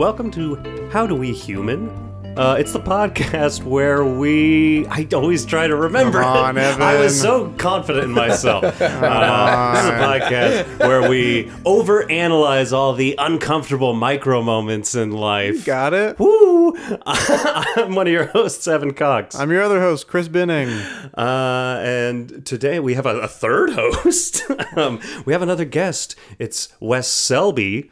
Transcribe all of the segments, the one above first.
welcome to How Do We Human? Uh, it's the podcast where we. I always try to remember Come on. Evan. I was so confident in myself. Uh, this is a podcast where we overanalyze all the uncomfortable micro moments in life. Got it? Woo! I'm one of your hosts, Evan Cox. I'm your other host, Chris Binning. Uh, and today we have a, a third host. um, we have another guest. It's Wes Selby.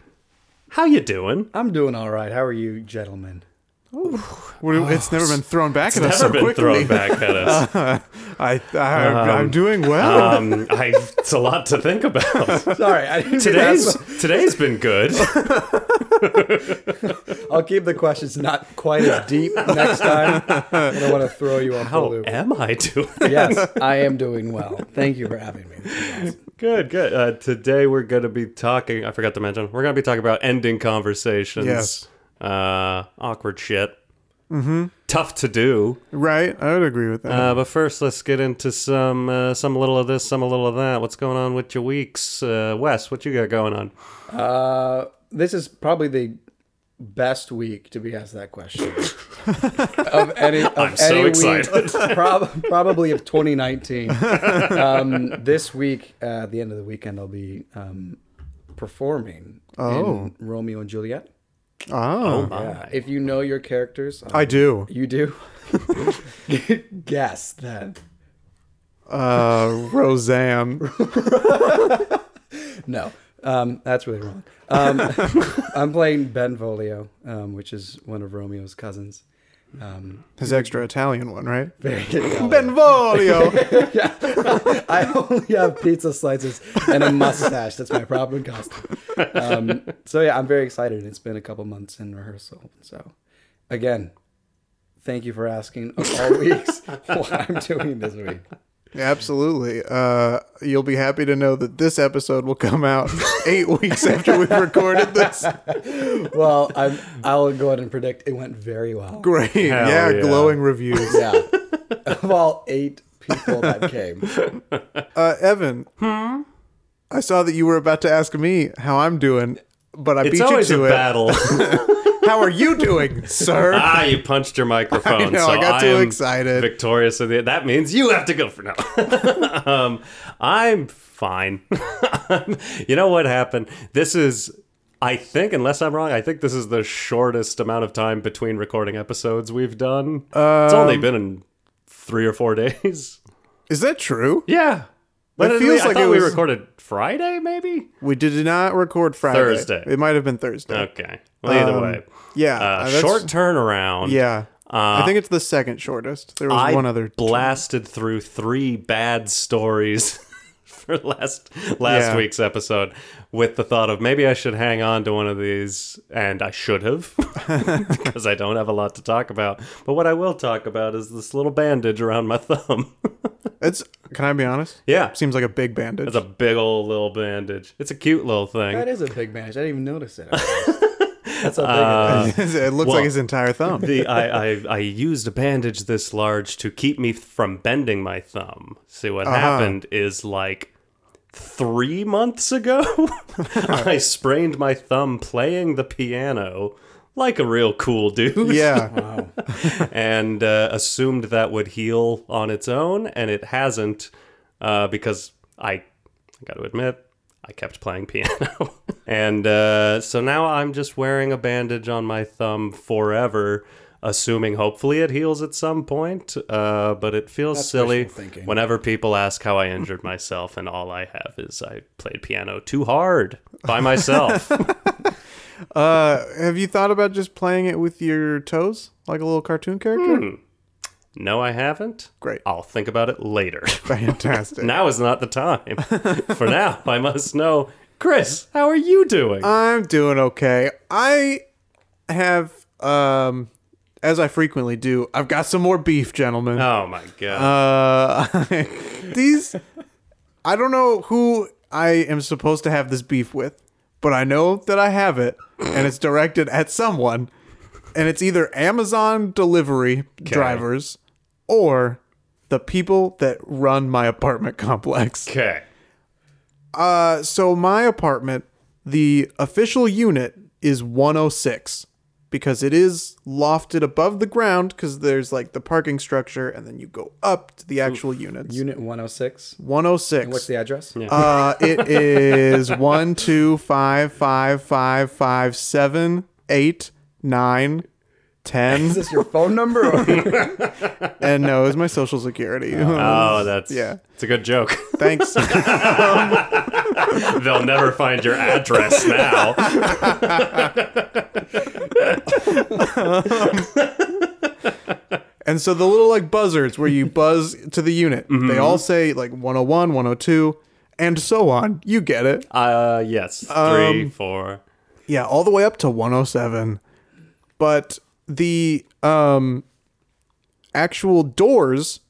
How you doing? I'm doing all right. How are you, gentlemen? What- It's never been thrown back at us Never so been quickly. thrown back at us. I, I, I'm doing well. Um, I, it's a lot to think about. Sorry, I didn't Today's that. today's been good. I'll keep the questions not quite as deep next time. I don't want to throw you off the How loop. am I doing? Yes, I am doing well. Thank you for having me. Good, good. Uh, today we're going to be talking. I forgot to mention. We're going to be talking about ending conversations. Yes. Uh, awkward shit. Mm-hmm. Tough to do. right? I would agree with that. Uh, but first, let's get into some uh, some little of this, some a little of that. What's going on with your weeks, uh, Wes? What you got going on? Uh, this is probably the best week to be asked that question of any of I'm so any excited. week, prob- probably of 2019. Um, this week, uh, at the end of the weekend, I'll be um, performing Oh. in Romeo and Juliet. oh, Yeah, if you know your characters, um, I do. You do? Guess then. Uh, Roseanne. No, um, that's really wrong. Um, I'm playing Benvolio, um, which is one of Romeo's cousins. Um, His extra Italian one, right? very good. Benvolio. Yeah. I only have pizza slices and a mustache. That's my problem costume. Um, so yeah, I'm very excited. It's been a couple months in rehearsal. So again, thank you for asking of all weeks what I'm doing this week. Absolutely. Uh, you'll be happy to know that this episode will come out eight weeks after we've recorded this. Well, I'm, I'll go ahead and predict it went very well. Great. yeah, yeah. glowing reviews. Yeah. of all eight people that came. Uh, Evan. I saw that you were about to ask me how I'm doing, but I It's beat you always to a it. battle. How are you doing, sir? ah, you punched your microphone. I know, so I got too excited. Victorious. in the- That means you have to go for now. um, I'm fine. you know what happened? This is. I think, unless I'm wrong, I think this is the shortest amount of time between recording episodes we've done. it's only Um, been in three or four days. Is that true? Yeah. When It we- feels I like it we was- recorded Friday, maybe? We did not record Friday. Thursday. It might have been Thursday. Okay. Well, either Um, way. Yeah. Uh, short turnaround. Yeah. Uh, I think it's the second shortest. There was I one other. blasted through three bad stories for last last Yeah. week's episode with the thought of maybe I should hang on to one of these, and I should have because I don't have a lot to talk about. But what I will talk about is this little bandage around my thumb. It's. Can I be honest? yeah, Seems like a big bandage. it's a big old little bandage. It's a cute little thing. That is a big bandage. I didn't even notice it. That's how big it uh, is. it looks well, like his entire thumb. the I, I I used a bandage this large to keep me from bending my thumb. See what uh-huh. happened is like three months ago, I sprained my thumb playing the piano like a real cool dude. yeah. Wow. and uh, assumed that would heal on its own, and it hasn't uh, because I, I got to admit. I kept playing piano. and uh, so now I'm just wearing a bandage on my thumb forever, assuming hopefully it heals at some point. Uh, but it feels That's silly whenever people ask how I injured myself, and all I have is I played piano too hard by myself. Uh, have you thought about just playing it with your toes, like a little cartoon character? Hmm. no, I haven't. Great. I'll think about it later. Fantastic. now is not the time. For now, I must know. Chris, how are you doing? I'm doing okay. I have, um, as I frequently do, I've got some more beef, gentlemen. oh my god. Uh, these, I don't know who I am supposed to have this beef with, but I know that I have it, and it's directed at someone, and it's either Amazon delivery drivers or the people that run my apartment complex. okay. Uh, so my apartment, the official unit is 106. Because it is lofted above the ground because there's like the parking structure and then you go up to the actual units. Unit 106. 106. What's the address? Uh, it is one, two, five, five, five, five, seven, eight, nine, ten, Is this your phone number? Or? and no, it's my social security. Oh, that's Yeah. It's a good joke. Thanks. They'll never find your address now. And so the little like buzzards where you buzz to the unit, they all say like 101, 102, and so on. You get it. Uh, yes. Three, four. Yeah, all the way up to 107. But the um actual doors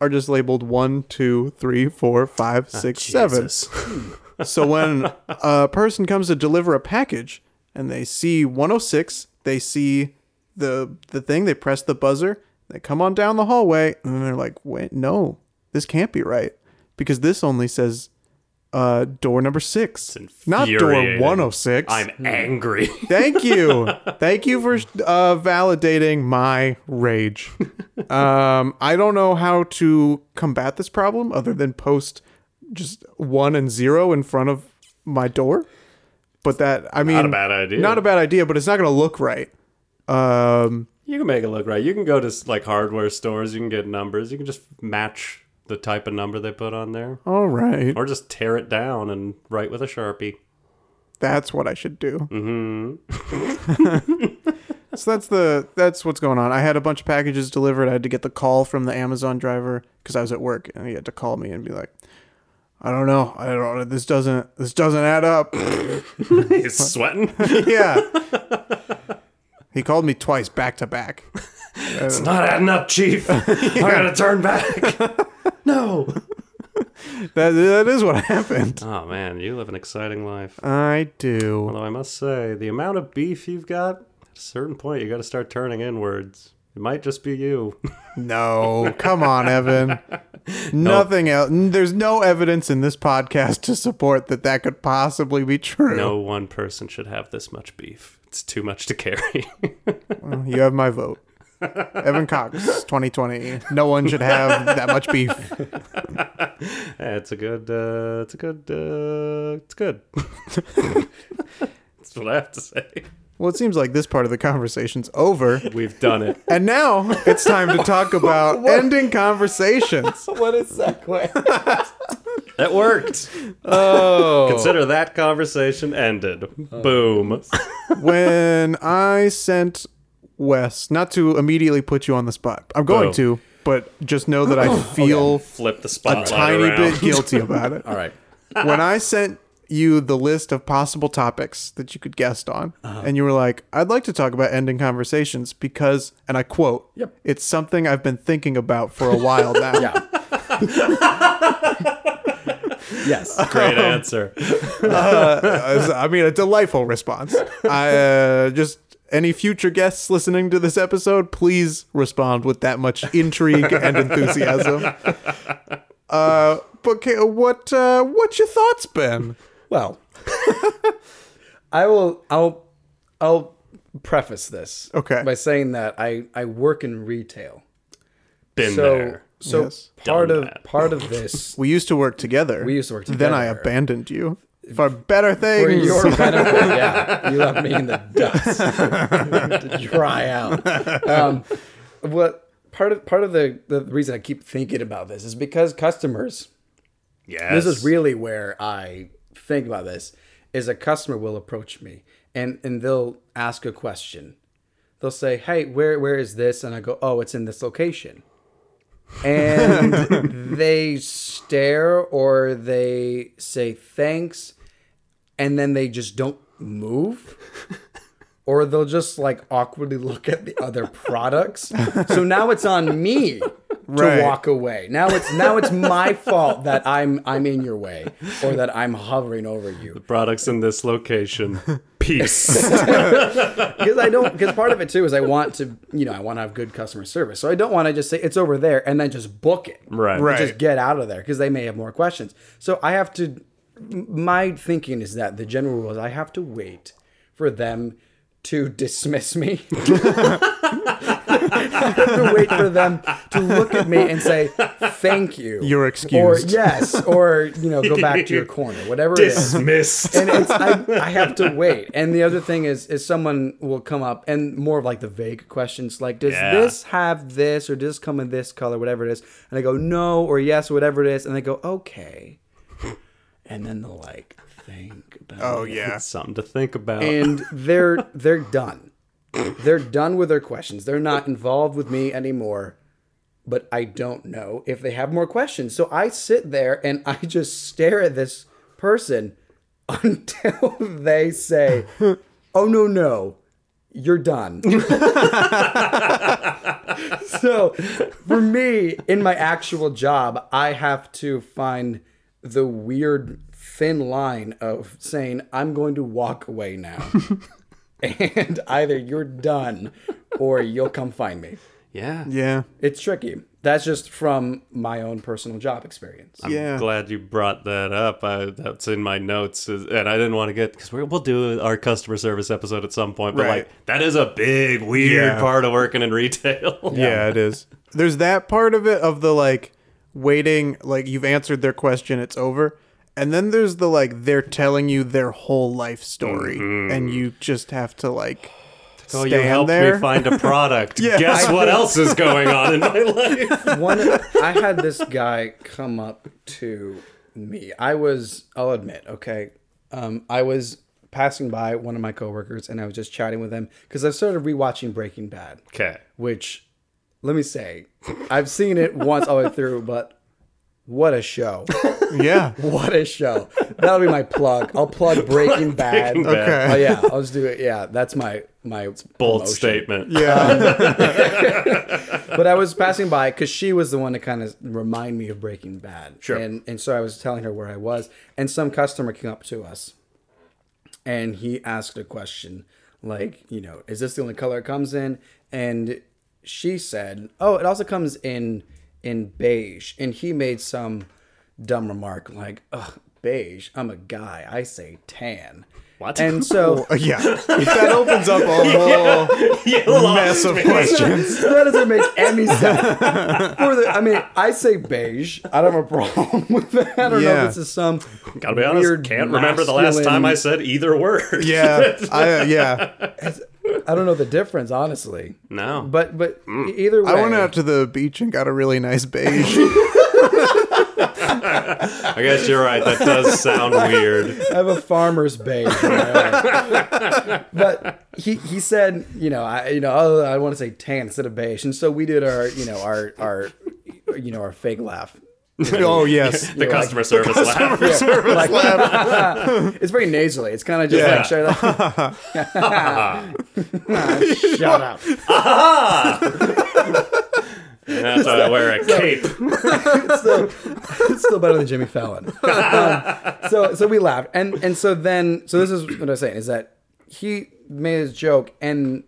are just labeled one, two, three, four, five, six, seven. So when a person comes to deliver a package and they see 106, they see the the thing, they press the buzzer, they come on down the hallway, and then they're like, "Wait, no, this can't be right because this only says uh, door number six, not door 106." I'm angry. Thank you. Thank you for uh, validating my rage. Um, I don't know how to combat this problem other than post just one and zero in front of my door. But that, I mean, not a bad idea. Not a bad idea, but it's not going to look right. Um, You can make it look right. You can go to like hardware stores. You can get numbers. You can just match the type of number they put on there, all right. or just tear it down and write with a sharpie. That's what I should do. Mm-hmm. so that's the that's what's going on. I had a bunch of packages delivered. I had to get the call from the Amazon driver because I was at work, and he had to call me and be like, "I don't know. I don't. This doesn't. This doesn't add up." He's sweating. yeah. He called me twice back to back. it's not adding up, Chief. I gotta turn back. no. That that is what happened. Oh man, you live an exciting life. I do. Although I must say, the amount of beef you've got, at a certain point, you got to start turning inwards. It might just be you. No, come on, Evan. Nothing else. There's no evidence in this podcast to support that that could possibly be true. no one person should have this much beef. It's too much to carry. You have my vote. Evan Cox, 2020. No one should have that much beef. It's a good. Uh, it's a good. Uh, it's good. That's what I have to say. Well, it seems like this part of the conversation's over. We've done it. And now it's time to talk about ending conversations. what a segue. That worked. Oh. Consider that conversation ended. Boom. When I sent Wes, not to immediately put you on the spot, I'm going Oh. to, but just know that I oh. feel Flip the spot a spotlight tiny around. bit guilty about it. All right. when I sent you the list of possible topics that you could guest on, and you were like, I'd like to talk about ending conversations because, and I quote, Yep. it's something I've been thinking about for a while now. Yeah. yes. Great answer. Uh, I mean, a delightful response. I uh, just any future guests listening to this episode, please respond with that much intrigue and enthusiasm. Uh, but what uh, what's your thoughts, Ben? Well, I will. I'll. I'll preface this. Okay. By saying that I I work in retail. Been so there. so Yes. part Done of that. part of this We used to work together. We used to work together. Then I abandoned you for better things. for your benefit. yeah, you left me in the dust to dry out. Um, what part of part of the the reason I keep thinking about this is because customers. Yes. This is really where I think about this. Is a customer will approach me and and they'll ask a question. They'll say, "Hey, where where is this?" And I go, "Oh, it's in this location." and they stare or they say thanks and then they just don't move or they'll just like awkwardly look at the other products so now it's on me to walk away now it's now it's my fault that i'm i'm in your way or that i'm hovering over you The Products in this location. Peace. because I don't. Because part of it too is I want to, you know, I want to have good customer service. So I don't want to just say it's over there and then just book it. Right. Right. Just get out of there because they may have more questions. So I have to. My thinking is that the general rule is I have to wait for them to dismiss me. I have to wait for them to look at me and say, "Thank you." You're Or yes, or you know, go back to your corner, whatever it is Dismissed. and it's I, I have to wait. And the other thing is is someone will come up and more of like the vague questions like does Yeah. this have this or does this come in this color whatever it is and I go no or yes or whatever it is and they go okay and then they'll like think about Oh it. yeah. Something to think about. and they're they're done they're done with their questions they're not involved with me anymore but I don't know if they have more questions. So I sit there and I just stare at this person until they say, "Oh no, no. You're done." so, for me in my actual job, I have to find the weird thin line of saying, "I'm going to walk away now." and either you're done or you'll come find me. yeah. Yeah. It's tricky. That's just from my own personal job experience. I'm Yeah. glad you brought that up. I, that's in my notes, and I didn't want to get because we'll do our customer service episode at some point. But Right. like that is a big weird Yeah. part of working in retail. Yeah, it is. There's that part of it of the like waiting, like you've answered their question, it's over. And then there's the like they're telling you their whole life story, and you just have to like Oh, stand you helped there. me find a product. Yeah. Guess what else is going on in my life? One, I had this guy come up to me. I was, I'll admit, okay. Um, I was passing by one of my coworkers, and I was just chatting with him because I started rewatching Breaking Bad. Okay. Which, let me say, I've seen it once all the way through, but what a show! yeah. What a show! That'll be my plug. I'll plug Breaking Bad. Breaking Bad. Okay. Oh yeah, I'll just do it. Yeah, that's my my Bold promotion. statement. Yeah. but I was passing by because she was the one to kind of remind me of Breaking Bad. Sure. And and so I was telling her where I was, and some customer came up to us, and he asked a question like, you know, is this the only color it comes in? And she said, oh, it also comes in in beige. And he made some dumb remark like, ugh, beige. I'm a guy. I say tan. What? And so yeah. That opens up a whole You mess of me. questions. that doesn't make any sense. For the, I mean, I say beige. I don't have a problem with that. I don't know Yeah. if this is some. Gotta be honest. weird Can't remember the last time I said either word. Yeah. I, uh, yeah. I don't know the difference, honestly. No. But but mm. e- either way, I went out to the beach and got a really nice beige. I guess you're right. That does sound weird. I have a farmer's beige. but he he said, you know, I you know, oh, I want to say tan instead of beige, and so we did our you know our our you know our fake laugh. Oh yes. The customer service laugh. Like, it's very nasally. It's kind of just Yeah. like shut up. shut up. That's why I wear a cape. it's still, it's still better than Jimmy Fallon. Um, so so we laughed, and and so then so this is what I was saying is that he made his joke, and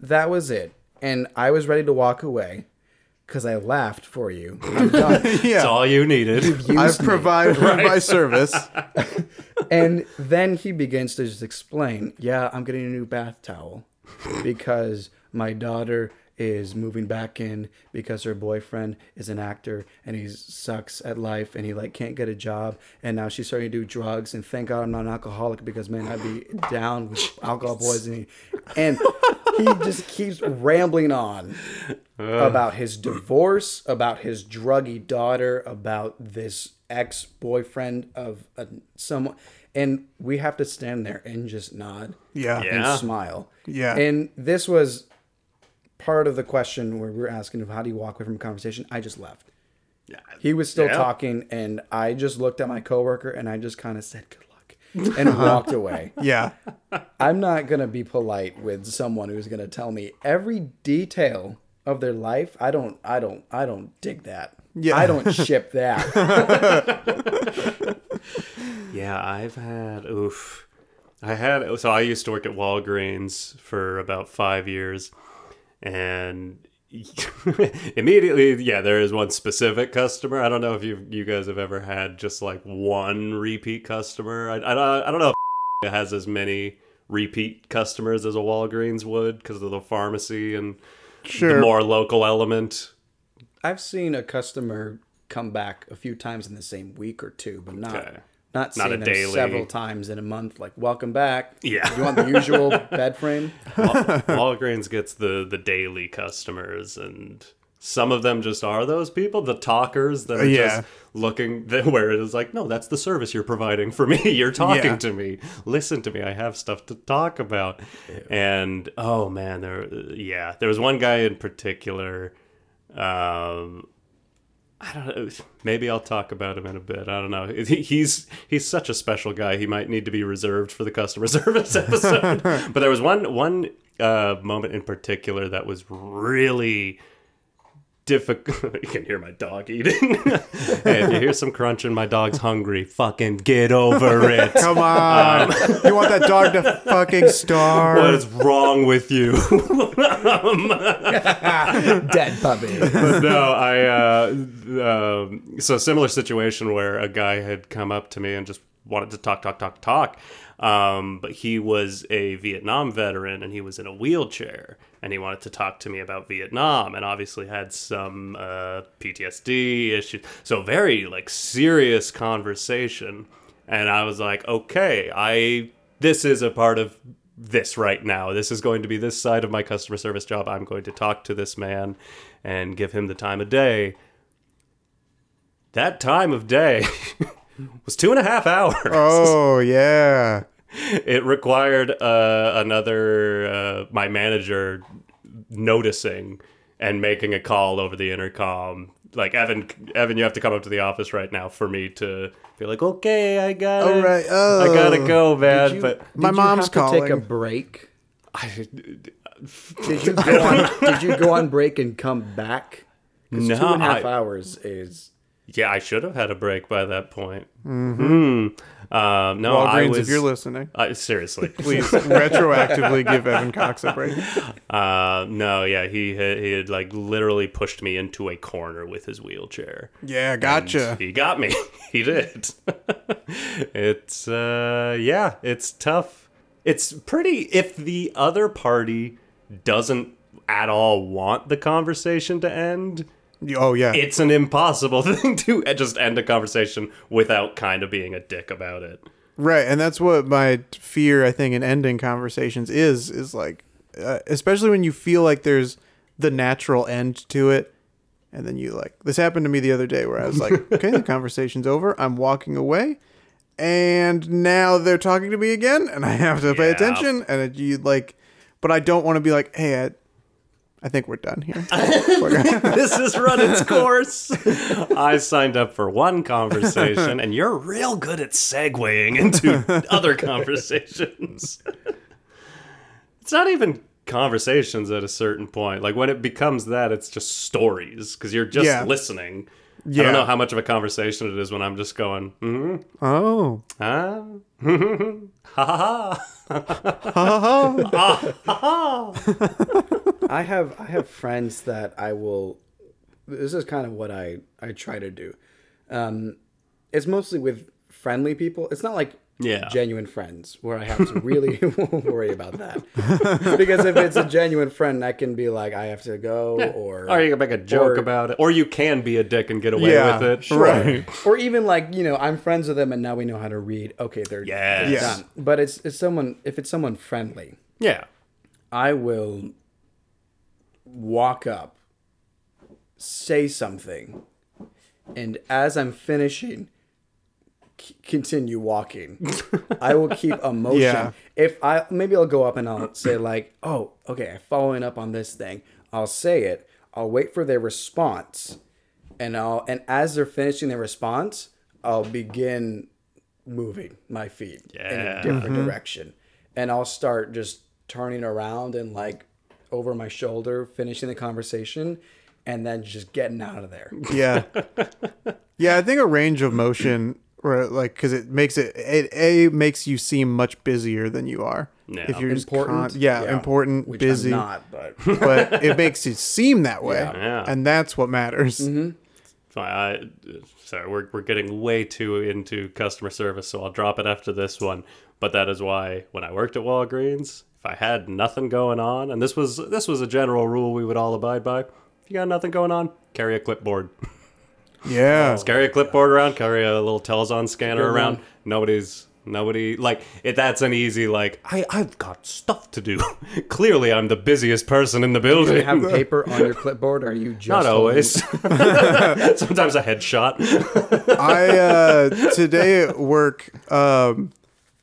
that was it, and I was ready to walk away because I laughed for you. I'm done. That's Yeah. all you needed. I've provided my service. and then he begins to just explain, yeah, I'm getting a new bath towel because my daughter is moving back in because her boyfriend is an actor and he sucks at life and he like can't get a job and now she's starting to do drugs and thank God I'm not an alcoholic because man I'd be down with alcohol poisoning and he just keeps rambling on about his divorce, about his druggy daughter, about this ex-boyfriend of uh, someone, and we have to stand there and just nod Yeah. Yeah. and smile. Yeah. And this was part of the question where we were asking him how do you walk away from a conversation. I just left. Yeah. He was still Yeah. talking, and I just looked at my coworker and I just kind of said good luck and walked away. Yeah. I'm not going to be polite with someone who's going to tell me every detail of their life. I don't I don't I don't dig that. Yeah. I don't ship that. Yeah, I've had oof. I had so I used to work at Walgreens for about five years, and immediately, yeah, there is one specific customer. I don't know if you you guys have ever had just like one repeat customer. I I, don't- I don't know if it has as many repeat customers as a Walgreens would because of the pharmacy and Sure. the more local element. I've seen a customer come back a few times in the same week or two, but not Okay. Not, Not a seeing them daily- several times in a month. Like, welcome back. Yeah. you want the usual bed frame? Wal- Walgreens gets the the daily customers, and some of them just are those people, the talkers that are Yeah. just looking where it is like, no, that's the service you're providing for me. You're talking Yeah. to me. Listen to me. I have stuff to talk about. And oh man, there, yeah, there was one guy in particular. Um, I don't know. Maybe I'll talk about him in a bit. I don't know. He's he's such a special guy. He might need to be reserved for the customer service episode. but there was one one uh, moment in particular that was really difficult. You can hear my dog eating. hey, if you hear some crunching, my dog's hungry. Fucking get over it. Come on. you want that dog to fucking starve? What is wrong with you? Dead puppy. but no, I uh, um, so similar situation where a guy had come up to me and just wanted to talk, talk, talk, talk. Um, but he was a Vietnam veteran and he was in a wheelchair and he wanted to talk to me about Vietnam and obviously had some uh, PTSD issues. So very like serious conversation. And I was like, okay, I this is a part of this right now. This is going to be this side of my customer service job. I'm going to talk to this man and give him the time of day. That time of day was two and a half hours. Oh, yeah. It required uh, another, uh, my manager noticing and making a call over the intercom. Like Evan, Evan, you have to come up to the office right now for me to be like, okay, I got it. All right. I gotta Oh. go, man. Did you, but did My you mom's have to take a break. I, Did you go on? did you go on break and come back? No, two and a half I- hours is Yeah, I should have had a break by that point. Mm-hmm. Um, no, I Walgreens, was. if you're listening, I, seriously, please retroactively give Evan Cox a break. uh, no, yeah, he had, he had like literally pushed me into a corner with his wheelchair. Yeah, gotcha. He got me. he did. it's uh, yeah, it's tough. It's pretty. If the other party doesn't at all want the conversation to end, Oh, yeah. it's an impossible thing to just end a conversation without kind of being a dick about it. Right, and that's what my fear, I think, in ending conversations is is like, uh, especially when you feel like there's the natural end to it, and then you like this happened to me the other day where I was like, okay, the conversation's over, I'm walking away, and now they're talking to me again, and I have to pay Yeah. attention, and it, you like, but I don't want to be like, hey, I, I think we're done here. this has run its course. I signed up for one conversation, and you're real good at segueing into other conversations. it's not even conversations at a certain point. Like when it becomes that, it's just stories because you're just Yeah. listening. I don't know how much of a conversation it is when I'm just going, hmm, oh, ah, ha ha ha. I have I have friends that I will. This is kind of what I I try to do. Um, it's mostly with friendly people. It's not like Yeah. genuine friends where I have to really worry about that. because if it's a genuine friend, I can be like I have to go or Or you can make a joke or- about it, or you can be a dick and get away Yeah, with it. sure. Right. or even like you know I'm friends with them and now we know how to read. Okay, they're Yes. they're Yes. done. But it's it's someone if it's someone friendly. Yeah. I will walk up, say something, and as I'm finishing, c- continue walking. I will keep a motion. Yeah. If I maybe I'll go up and I'll say like, "Oh, okay, I'm following up on this thing." I'll say it. I'll wait for their response, and I'll and as they're finishing their response, I'll begin moving my feet in a different mm-hmm. direction, and I'll start just turning around and like over my shoulder, finishing the conversation, and then just getting out of there. yeah yeah i think a range of motion or like because it makes it it a makes you seem much busier than you are Yeah. if you're Important, con- yeah, yeah. important Which busy I'm not, but but it makes you seem that way Yeah. Yeah. and that's what matters mm-hmm. Funny fine. I, sorry, we're, we're getting way too into customer service, so I'll drop it after this one. But that is why when I worked at Walgreens, if I had nothing going on, and this was this was a general rule we would all abide by. If you got nothing going on, carry a clipboard. Yeah. Just carry a clipboard around, carry a little Telxon scanner Good around. one. Nobody's nobody like it. That's an easy like I I've got stuff to do. Clearly, I'm the busiest person in the Do you building. have paper on your clipboard? Or are you just Not always. Sometimes a headshot. I uh today at work um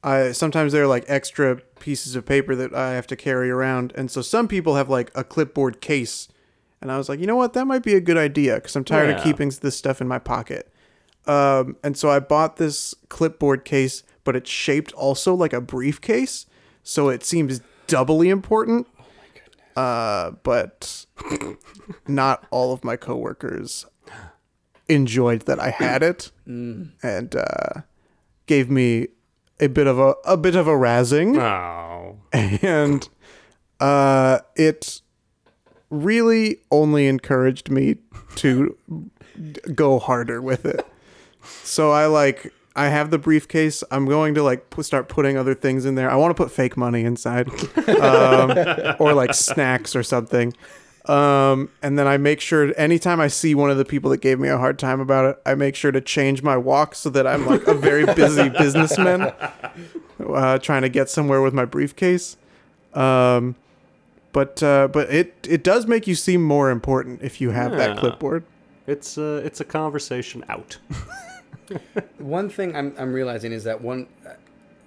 I sometimes there are like extra pieces of paper that I have to carry around and so some people have like a clipboard case and I was like, "You know what? That might be a good idea cuz I'm tired Yeah. of keeping this stuff in my pocket." Um and so I bought this clipboard case, but it's shaped also like a briefcase, so it seems doubly important. Uh but not all of my coworkers enjoyed that I had it and uh, gave me a bit of a a bit of a razzing, Oh. and uh, it really only encouraged me to go harder with it. So I like I have the briefcase. I'm going to like pu- start putting other things in there. I want to put fake money inside, um, or like snacks or something. Um, and then I make sure anytime I see one of the people that gave me a hard time about it, I make sure to change my walk so that I'm like a very busy businessman, uh, trying to get somewhere with my briefcase. Um, but uh, but it it does make you seem more important if you have that clipboard. It's a it's a conversation out. One thing I'm, I'm realizing is that one,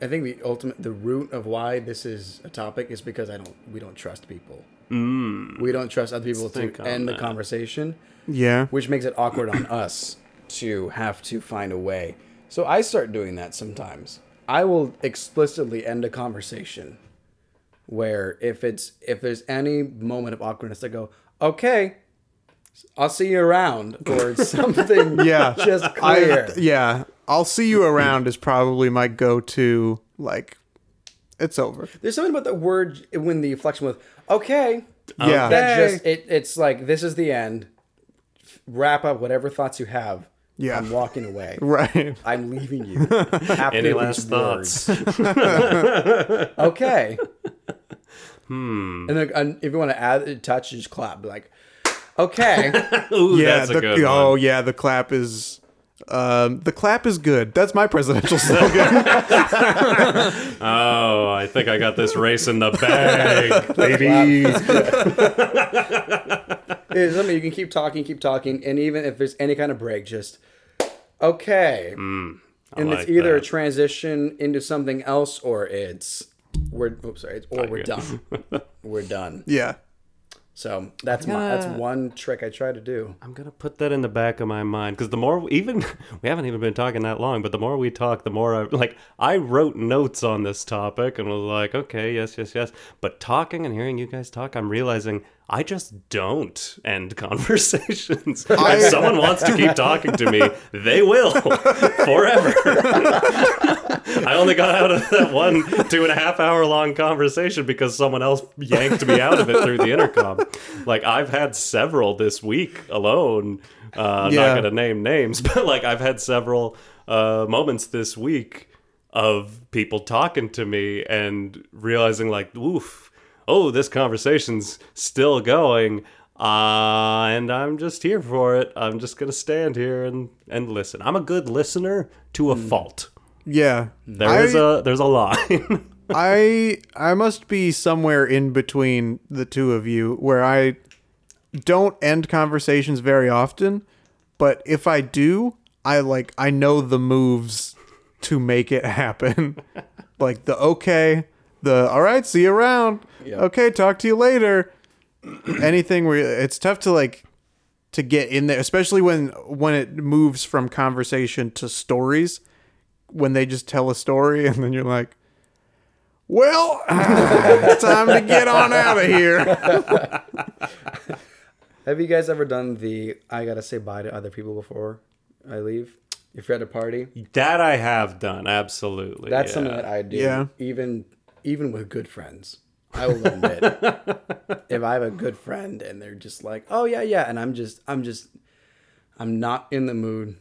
I think the ultimate, the root of why this is a topic is because I don't, we don't trust people. Mm. We don't trust other people Let's to think on end the conversation, Yeah. which makes it awkward on us to have to find a way. So I start doing that sometimes. I will explicitly end a conversation where if it's if there's any moment of awkwardness, I go, okay, I'll see you around, or something. Yeah. just clear. I, yeah. I'll see you around is probably my go-to. Like, it's over. There's something about the word when the inflection with okay. Yeah. That just it, it's like this is the end. Wrap up whatever thoughts you have. Yeah. I'm walking away. Right. I'm leaving you. After Any these last thoughts? okay. Hmm. And, then, and if you want to add a touch, just clap. Like, okay. Ooh, yeah. that's a the, good oh one. yeah. The clap is. Um, the clap is good. That's my presidential slogan. Oh, I think I got this race in the bag, baby. It's something you can keep talking, keep talking, and even if there's any kind of break, just okay. and like it's either a transition into something else or it's we're oops sorry, it's, or we're good. done. we're done. yeah. So that's my that's one trick I try to do. I'm gonna put that in the back of my mind because the more even we haven't even been talking that long, but the more we talk, the more I like I wrote notes on this topic and was like, okay, yes, yes, yes. But talking and hearing you guys talk, I'm realizing I just don't end conversations. if someone wants to keep talking to me, they will forever. I only got out of that one two and a half hour long conversation because someone else yanked me out of it through the intercom. Like I've had several this week alone. Uh, Yeah. Not gonna name names, but like I've had several uh, moments this week of people talking to me and realizing like, oof, oh, this conversation's still going. Uh, and I'm just here for it. I'm just gonna stand here and, and listen. I'm a good listener to a fault. Yeah. there is a there's a line. I I must be somewhere in between the two of you where I don't end conversations very often, but if I do, I like I know the moves to make it happen. like the okay, the all right, see you around. Yeah. Okay, talk to you later. Anything where it's tough to like to get in there, especially when when it moves from conversation to stories. When they just tell a story and then you're like, well, time to get on out of here. Have you guys ever done the I gotta say bye to other people before I leave? If you're at a party, that I have done, absolutely. that's yeah. something that I do. Yeah. Even even with good friends, I will admit if I have a good friend and they're just like, oh yeah yeah, and I'm just I'm just I'm not in the mood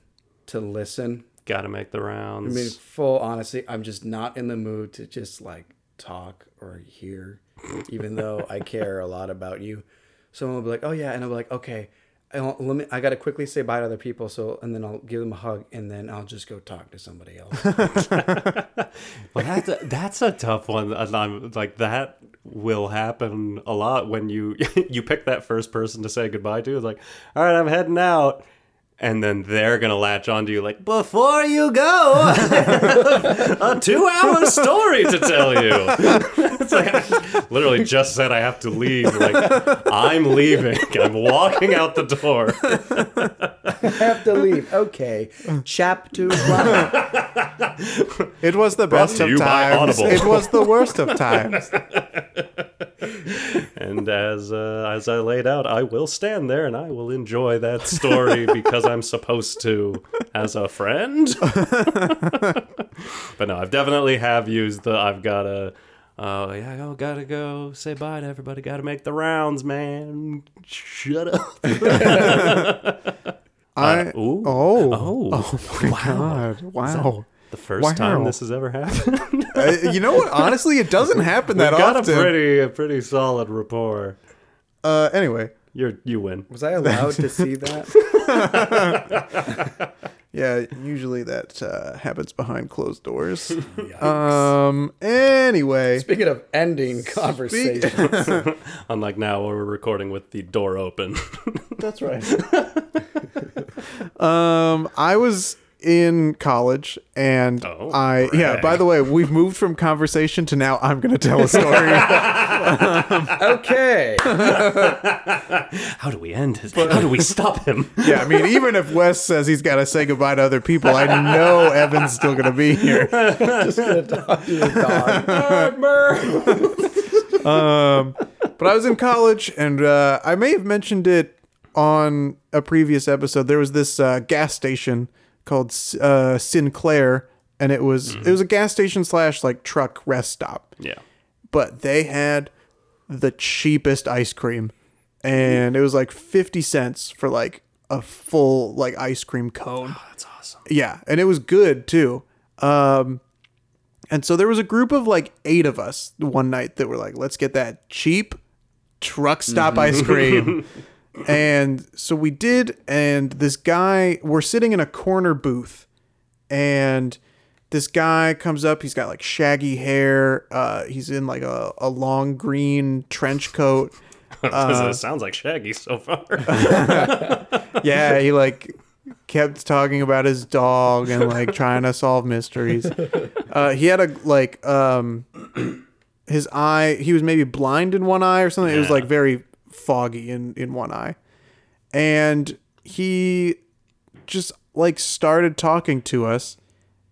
to listen. Got to make the rounds. I mean, full honesty, I'm just not in the mood to just like talk or hear, even though I care a lot about you. Someone will be like, "Oh yeah," and I'll be like, "Okay." I don't, let me. I gotta quickly say bye to other people, so and then I'll give them a hug, and then I'll just go talk to somebody else. Well, that's a, that's a tough one. I'm like that will happen a lot when you you pick that first person to say goodbye to. It's like, all right, I'm heading out, and then they're gonna latch onto you like, before you go, a two-hour story to tell you. it's like I literally just said I have to leave. Like I'm leaving. I'm walking out the door. I have to leave. Okay, chapter one. It was the best of times. Audible. It was the worst of times. And as uh, as I laid out, I will stand there and I will enjoy that story because I'm supposed to as a friend. but no, I've definitely have used the I've gotta oh yeah, oh gotta go say bye to everybody, gotta make the rounds, man. Shut up. I ooh. oh Oh, my god! Wow. the first Wow. time this has ever happened. Uh, you know what? Honestly, it doesn't happen that We've got often. a pretty a pretty solid rapport. uh, anyway, You're you win. Was I allowed to see that? yeah. Usually that uh, happens behind closed doors. Yikes. um. Anyway, Speaking of ending conversations, Unlike now where we're recording with the door open. that's right. um, I was in college and Oh, I yeah. By the way, we've moved from conversation to now I'm going to tell a story. okay. How do we end his? How do we stop him? yeah, I mean, even if Wes says he's got to say goodbye to other people, I know Evan's still going to be here. Just gonna talk to your dog. Um, but I was in college, and uh, I may have mentioned it on a previous episode. There was this uh, gas station called uh, Sinclair, and it was it was a gas station slash like truck rest stop. Yeah. But they had the cheapest ice cream, and it was like fifty cents for like a full like ice cream cone. That's awesome. Yeah, and it was good too. Um, and so there was a group of like eight of us one night that were like, let's get that cheap truck stop ice cream. And so we did, and this guy, we're sitting in a corner booth, and this guy comes up. He's got like shaggy hair. Uh, he's in like a, a long green trench coat. it sounds like Shaggy so far. yeah, he like kept talking about his dog and like trying to solve mysteries. Uh, he had a like um his eye. He was maybe blind in one eye or something. It was like very foggy in in one eye, and he just like started talking to us,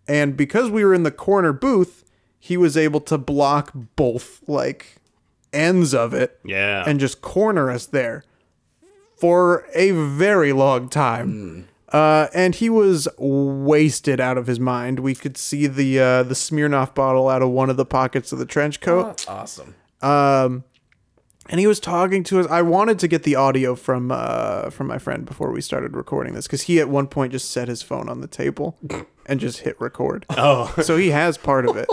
and because we were in the corner booth, he was able to block both like ends of it yeah. and just corner us there for a very long time. Uh, and he was wasted out of his mind. We could see the uh, the Smirnoff bottle out of one of the pockets of the trench coat. Awesome. Um, and he was talking to us. I wanted to get the audio from uh, from my friend before we started recording this because he at one point just set his phone on the table and just hit record. oh, So he has part of it.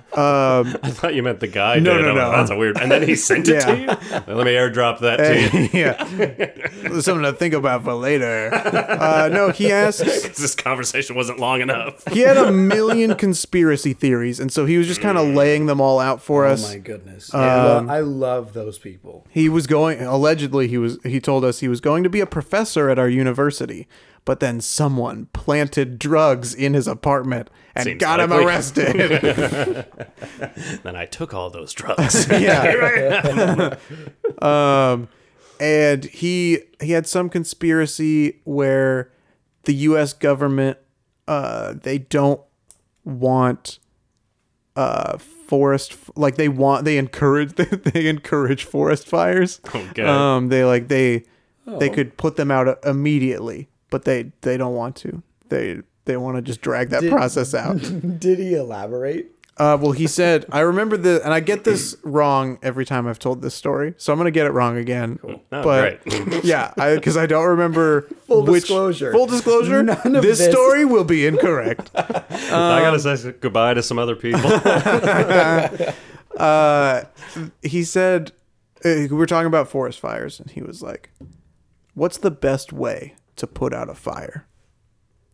Um, I thought you meant the guy. No, did. no, I'm like, no. That's a weird. And then he sent it to you. Let me airdrop that to you. yeah, something to think about for later. Uh, no, he asked. this conversation wasn't long enough. He had a million conspiracy theories, and so he was just kind of laying them all out for us. Oh my goodness. I, lo- I love those people. He was going allegedly he was he told us he was going to be a professor at our university, but then someone planted drugs in his apartment and Seems got him arrested. Then I took all those drugs. yeah. um and he he had some conspiracy where the US government uh they don't want uh forest like they want they encourage they encourage forest fires Okay. um they like they they could put them out immediately but they they don't want to they they want to just drag that Did- process out Did he elaborate? Uh, well, he said, I remember the, and I get this wrong every time I've told this story, so I'm gonna get it wrong again. Oh, but great. yeah, because I, don't remember Full which- disclosure. Full disclosure. None of this, this- story will be incorrect. I gotta say goodbye to some other people. uh, he said uh, we were talking about forest fires, and he was like, "What's the best way to put out a fire?"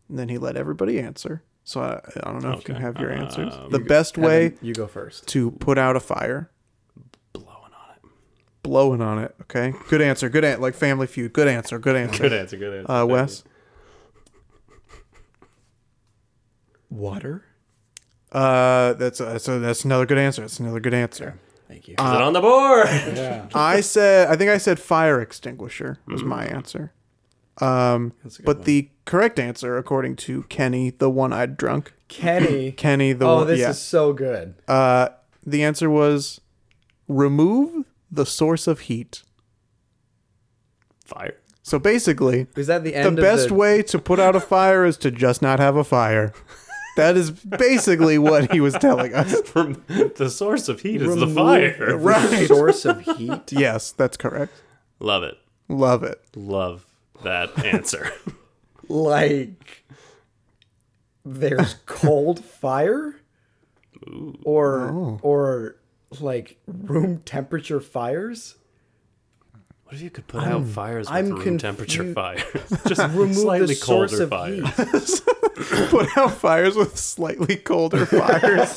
And then he let everybody answer. So I, I don't know if you Okay. have your answers. Um, the best way Evan, you go first. to put out a fire, Blowing on it. blowing on it. Okay, good answer. Good answer. Like Family Feud. Good answer. Good answer. Good answer. Good answer. Uh, Thank Wes. Water. Uh, that's uh, so that's another good answer. That's another good answer. Thank you. you. Is it on the board? yeah. I said I think I said fire extinguisher was my answer. Um, That's a good but one. the correct answer, according to Kenny, the one-eyed drunk, Kenny. Kenny, the oh, one, this yeah, is so good. uh, the answer was remove the source of heat. Fire. So basically, Is that the end? the best the, way to put out a fire is to just not have a fire. That is basically what he was telling us. From the source of heat is the fire. the Right. source of heat. Yes, that's correct. Love it. Love it. Love that answer. like there's cold fire or Oh. or like room temperature fires What if you could put out fires with I'm room temperature fires? Just remove slightly the source colder of fires. heat Put out fires with slightly colder fires.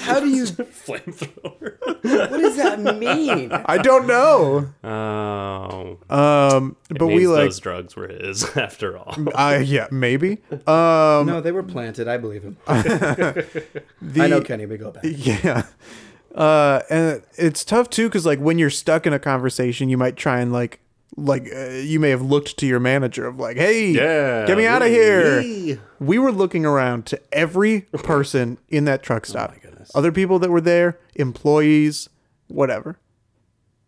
how do you Flamethrower. what does that mean I don't know. Oh. Um, but we means like, those drugs were his after all. uh, yeah, maybe. Um, no they were planted i believe him the, i know kenny we go back Yeah. Uh, and it's tough too because like when you're stuck in a conversation, you might try and like like uh, you may have looked to your manager of like, hey, Yeah. get me out of here. Yee. We were looking around to every person in that truck stop. goodness. Other people that were there, employees, whatever.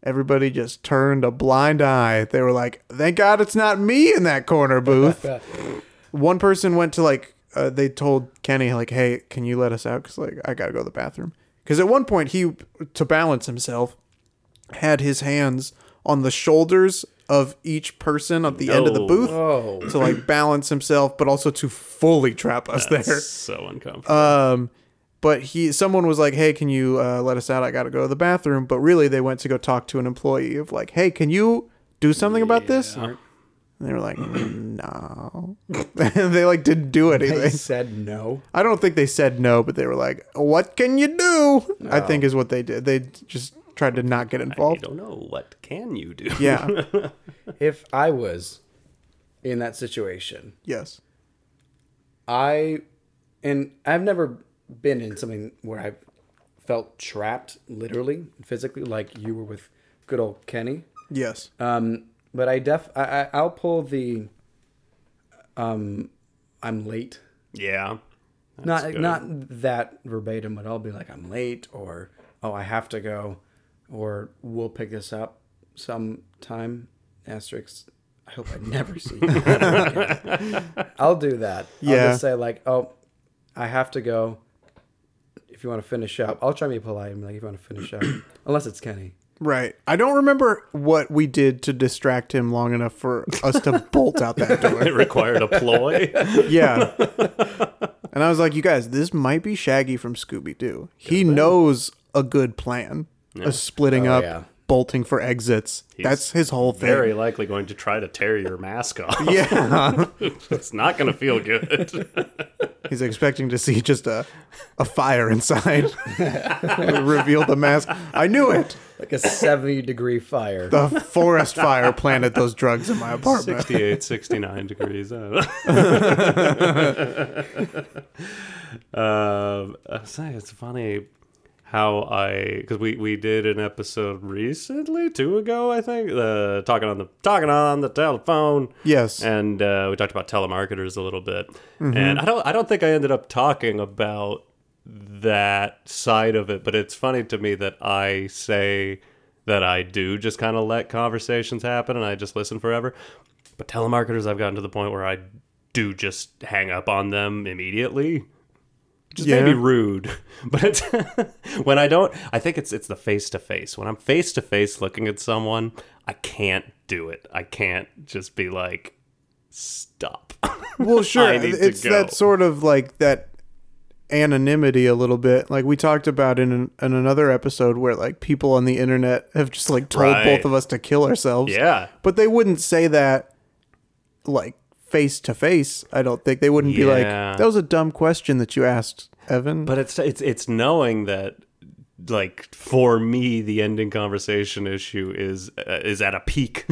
Everybody just turned a blind eye. They were like, "Thank God it's not me in that corner booth." One person went to like, uh, they told Kenny like, "Hey, can you let us out? Because like I gotta go to the bathroom." Because at one point he, to balance himself, had his hands on the shoulders of each person at the end of the No. booth oh to like balance himself, but also to fully trap us there. That's so uncomfortable. Um, but he, someone was like, "Hey, can you uh, let us out? I got to go to the bathroom." But really, they went to go talk to an employee of like, "Hey, can you do something about this?" And they were like, "No." they like didn't do anything. they said no I don't think they said no, but they were like, "What can you do?" I think is what they did. They just tried to not get involved. I don't know. What can you do? Yeah. if i was in that situation yes. I and I've never been in something where I've felt trapped literally, physically, like you were with good old Kenny. Yes. Um, but I def I, I I'll pull the um I'm late. Yeah. not good. not that verbatim, but I'll be like I'm late or oh I have to go or we'll pick this up sometime. Asterisk. I hope I never see you. I'll do that. Yeah. I'll just say like, oh, I have to go. If you want to finish up, I'll try to be polite and be like, if you want to finish up, unless it's Kenny. Right. I don't remember what we did to distract him long enough for us to bolt out that door. It required a ploy. Yeah. And I was like, you guys, this might be Shaggy from Scooby Doo. He knows a good plan. A splitting Oh, up, yeah. Bolting for exits. That's his whole thing. Very likely going to try to tear your mask off. yeah. it's not going to feel good. He's expecting to see just a, a fire inside. Reveal the mask. I knew it. Like a 70 degree fire. The forest fire planted those drugs in my apartment. 68, 69 degrees. I don't know. um, I was it's funny how I because we we did an episode recently, two ago, I think, uh, talking on the talking on the telephone. Yes. and uh, we talked about telemarketers a little bit, and I don't I don't think I ended up talking about that side of it, but it's funny to me that I say that I do just kind of let conversations happen and I just listen forever. But telemarketers, I've gotten to the point where I do just hang up on them immediately. Which is Yeah. maybe rude. But when I don't, I think it's it's the face to face. When I'm face to face looking at someone, I can't do it. I can't just be like, stop. Well, sure. I need to it's that sort of like that anonymity a little bit. Like we talked about in an, in another episode where like people on the internet have just like told Right. both of us to kill ourselves. yeah. But they wouldn't say that like face to face. I don't think they wouldn't be like that was a dumb question that you asked, Evan. But it's it's it's knowing that like for me the ending conversation issue is uh, is at a peak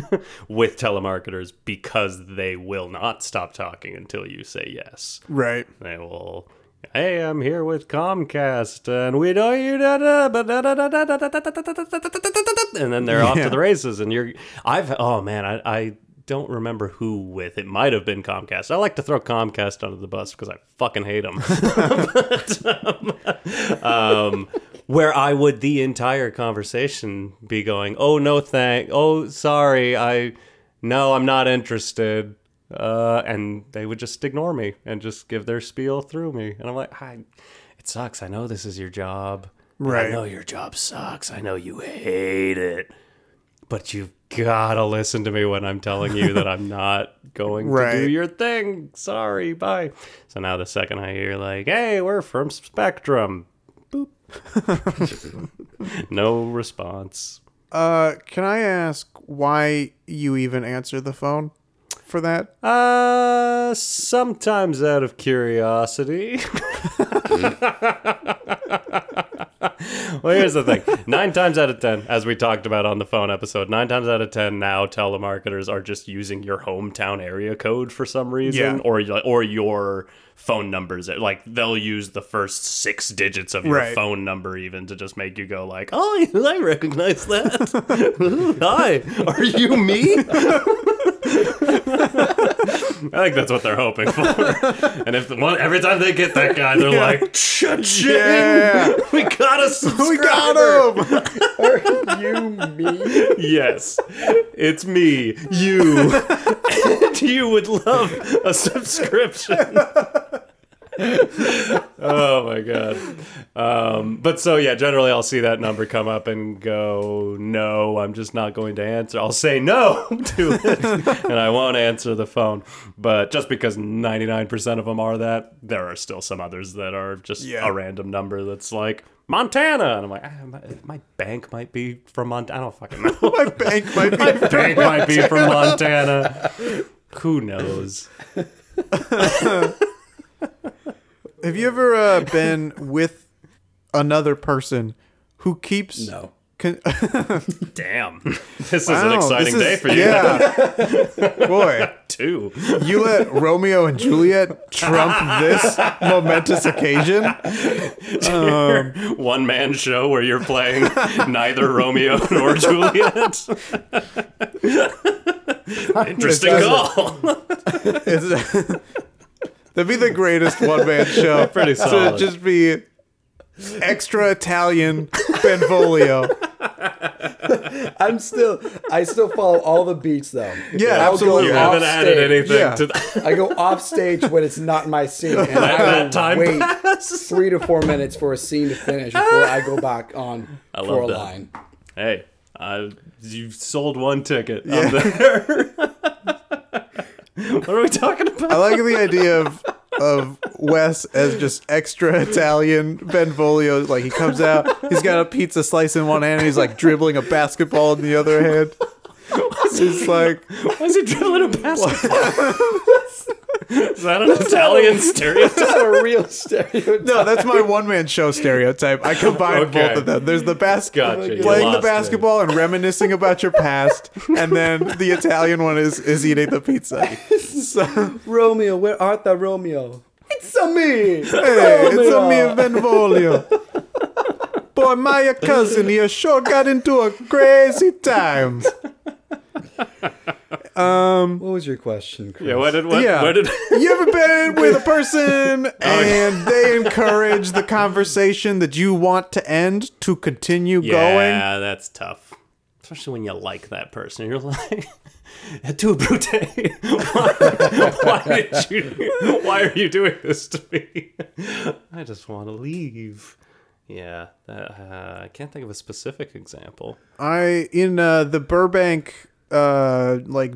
with telemarketers because they will not stop talking until you say yes. right. They will Hey, I'm here with Comcast, and we know you. Da, da, ba, da, da, da, da, da, da, da, da, da, da, da, da, da, And then they're off Yeah. to the races, and you're. I've. Oh man, I. I don't remember who with. It might have been Comcast. I like to throw Comcast under the bus because I fucking hate them. but, um, um, where I would the entire conversation be going, "Oh no, thank. Oh sorry, I. No, I'm not interested." uh, and they would just ignore me and just give their spiel through me. And I'm like, Hi, it sucks. I know this is your job. Right. I know your job sucks. I know you hate it. But you've got to listen to me when I'm telling you that I'm not going to do your thing. Sorry, bye. So now the second I hear, like, hey, we're from Spectrum, boop. no response. Uh can I ask why you even answer the phone for that? Uh, sometimes out of curiosity. well, here's the thing. Nine times out of ten, as we talked about on the phone episode, nine times out of ten now telemarketers are just using your hometown area code for some reason, Yeah. or or your phone numbers. Like they'll use the first six digits of your Right. phone number even to just make you go like, "Oh, I recognize that. Hi, are you me?" I think that's what they're hoping for. and if the one every time they get that guy, they're like, "Cha-ching! Yeah. we got a subscriber." We got him. Are you me? Yes, it's me, you, and you would love a subscription. oh my god! Um, but so yeah, generally I'll see that number come up and go, "No, I'm just not going to answer." I'll say no to it, and I won't answer the phone. But just because 99% of them are that, there are still some others that are just Yeah. a random number that's like Montana, and I'm like, ah, my, my bank might be from Montana. I don't fucking know. My bank might be My bank might be from Montana. Who knows? Have you ever uh, been with another person who keeps No. Con- Damn, this is Wow, an exciting this day for you Yeah, boy, too. you let Romeo and Juliet trump this momentous occasion. One man show where you're playing neither Romeo nor Juliet. Interesting This call. It's, that'd be the greatest one man show. Pretty solid. To solid. just be extra Italian Benvolio. I'm still. I still follow all the beats though. Yeah, I'll go absolutely. You haven't added anything Yeah. to that. I go off stage when it's not my scene, and I that will time wait passes. three to four minutes for a scene to finish before I go back on I for a that. line. Hey, uh, you sold one ticket. I'm there. what are we talking about? I like the idea of of Wes as just extra Italian Benvolio. Like he comes out, he's got a pizza slice in one hand, and he's like dribbling a basketball in the other hand. It's like Why is he dribbling a basketball? is that an Italian stereotype? Not a real stereotype. no, that's my one man show stereotype. I combine Okay. both of them. There's the basket Gotcha. you playing the lost me. basketball and reminiscing about your past, and then the Italian one is is eating the pizza. So, Romeo, where art thou, Romeo? It's a me. hey, it's a me Benvolio. Boy, my cousin here sure got into a crazy time. What was your question, Chris? Yeah, what did what? Yeah. Where did? You ever been with a person and they encourage the conversation that you want to end to continue going? Yeah, that's tough. Especially when you like that person. You're like, Tu Brute, why, why did you? Why are you doing this to me? I just want to leave. Yeah, uh, I can't think of a specific example. I in uh, the Burbank, uh, like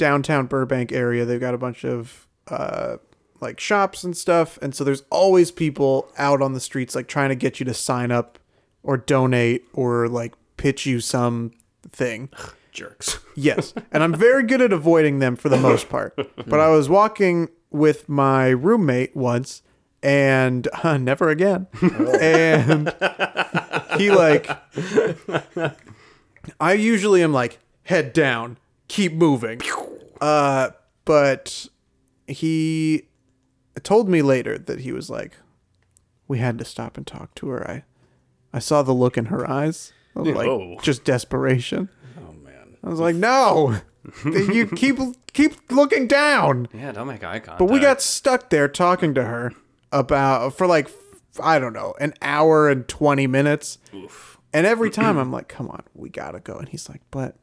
downtown Burbank area, they've got a bunch of uh, like shops and stuff, and so there's always people out on the streets like trying to get you to sign up or donate or like pitch you some thing. Jerks. Yes. And I'm very good at avoiding them for the most part. But I was walking with my roommate once and uh, never again. And he like I usually am like head down, keep moving. Uh but he told me later that he was like we had to stop and talk to her. I I saw the look in her eyes of like Oh. just desperation. Oh man. I was like, no, you keep keep looking down. Yeah, don't make eye contact. But we got stuck there talking to her about for like I don't know an hour and twenty minutes. Oof. And every time I'm like, come on, we gotta go. And he's like, but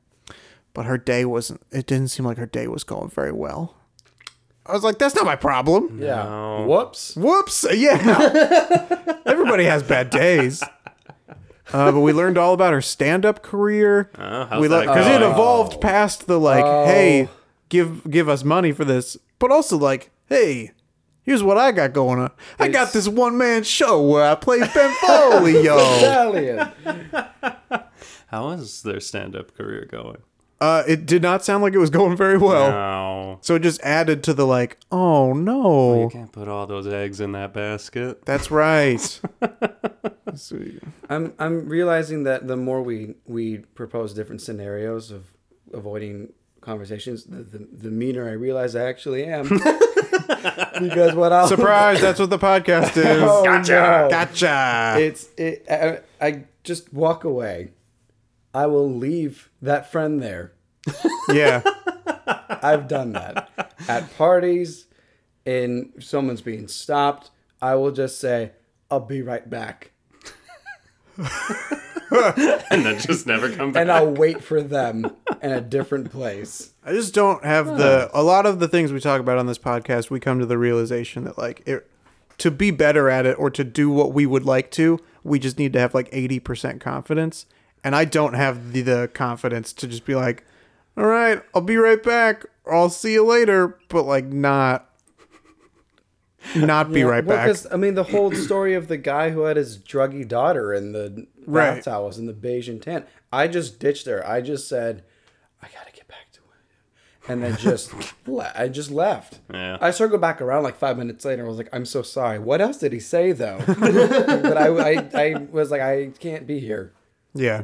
but her day wasn't. It didn't seem like her day was going very well. I was like, that's not my problem. Yeah. No. Whoops. Whoops. Yeah. Everybody has bad days. Uh, but we learned all about her stand-up career. Oh, how's we that because it going? evolved past the like, hey, give give us money for this, but also like, hey, here's what I got going on. I got this one-man show where I play Benvolio. Italian. How is their stand-up career going? Uh, it did not sound like it was going very well. No, So it just added to the like, oh no. you can't put all those eggs in that basket. that's right. So- I'm I'm realizing that the more we we propose different scenarios of avoiding conversations, the the, the meaner I realize I actually am. because what I'll Surprise! That's what the podcast is. Oh, gotcha. no. Gotcha. It's it. I, I just walk away. I will leave that friend there. yeah. I've done that at parties. And if someone's being stopped, I will just say, "I'll be right back," and then just never come back. and I'll wait for them in a different place. I just don't have the a lot of the things we talk about on this podcast. We come to the realization that like it, to be better at it or to do what we would like to, we just need to have like eighty percent confidence. And I don't have the, the confidence to just be like, "All right, I'll be right back," or "I'll see you later," but like not, not be right Well, back. 'cause, I mean, the whole story of the guy who had his druggy daughter in the Right. bath towels in the Bayesian tent. I just ditched her. I just said, "I gotta get back to it," and then just le- I just left. Yeah. I circled back around like five minutes later. I was like, "I'm so sorry. What else did he say though?" but I, I, I was like, "I can't be here." Yeah.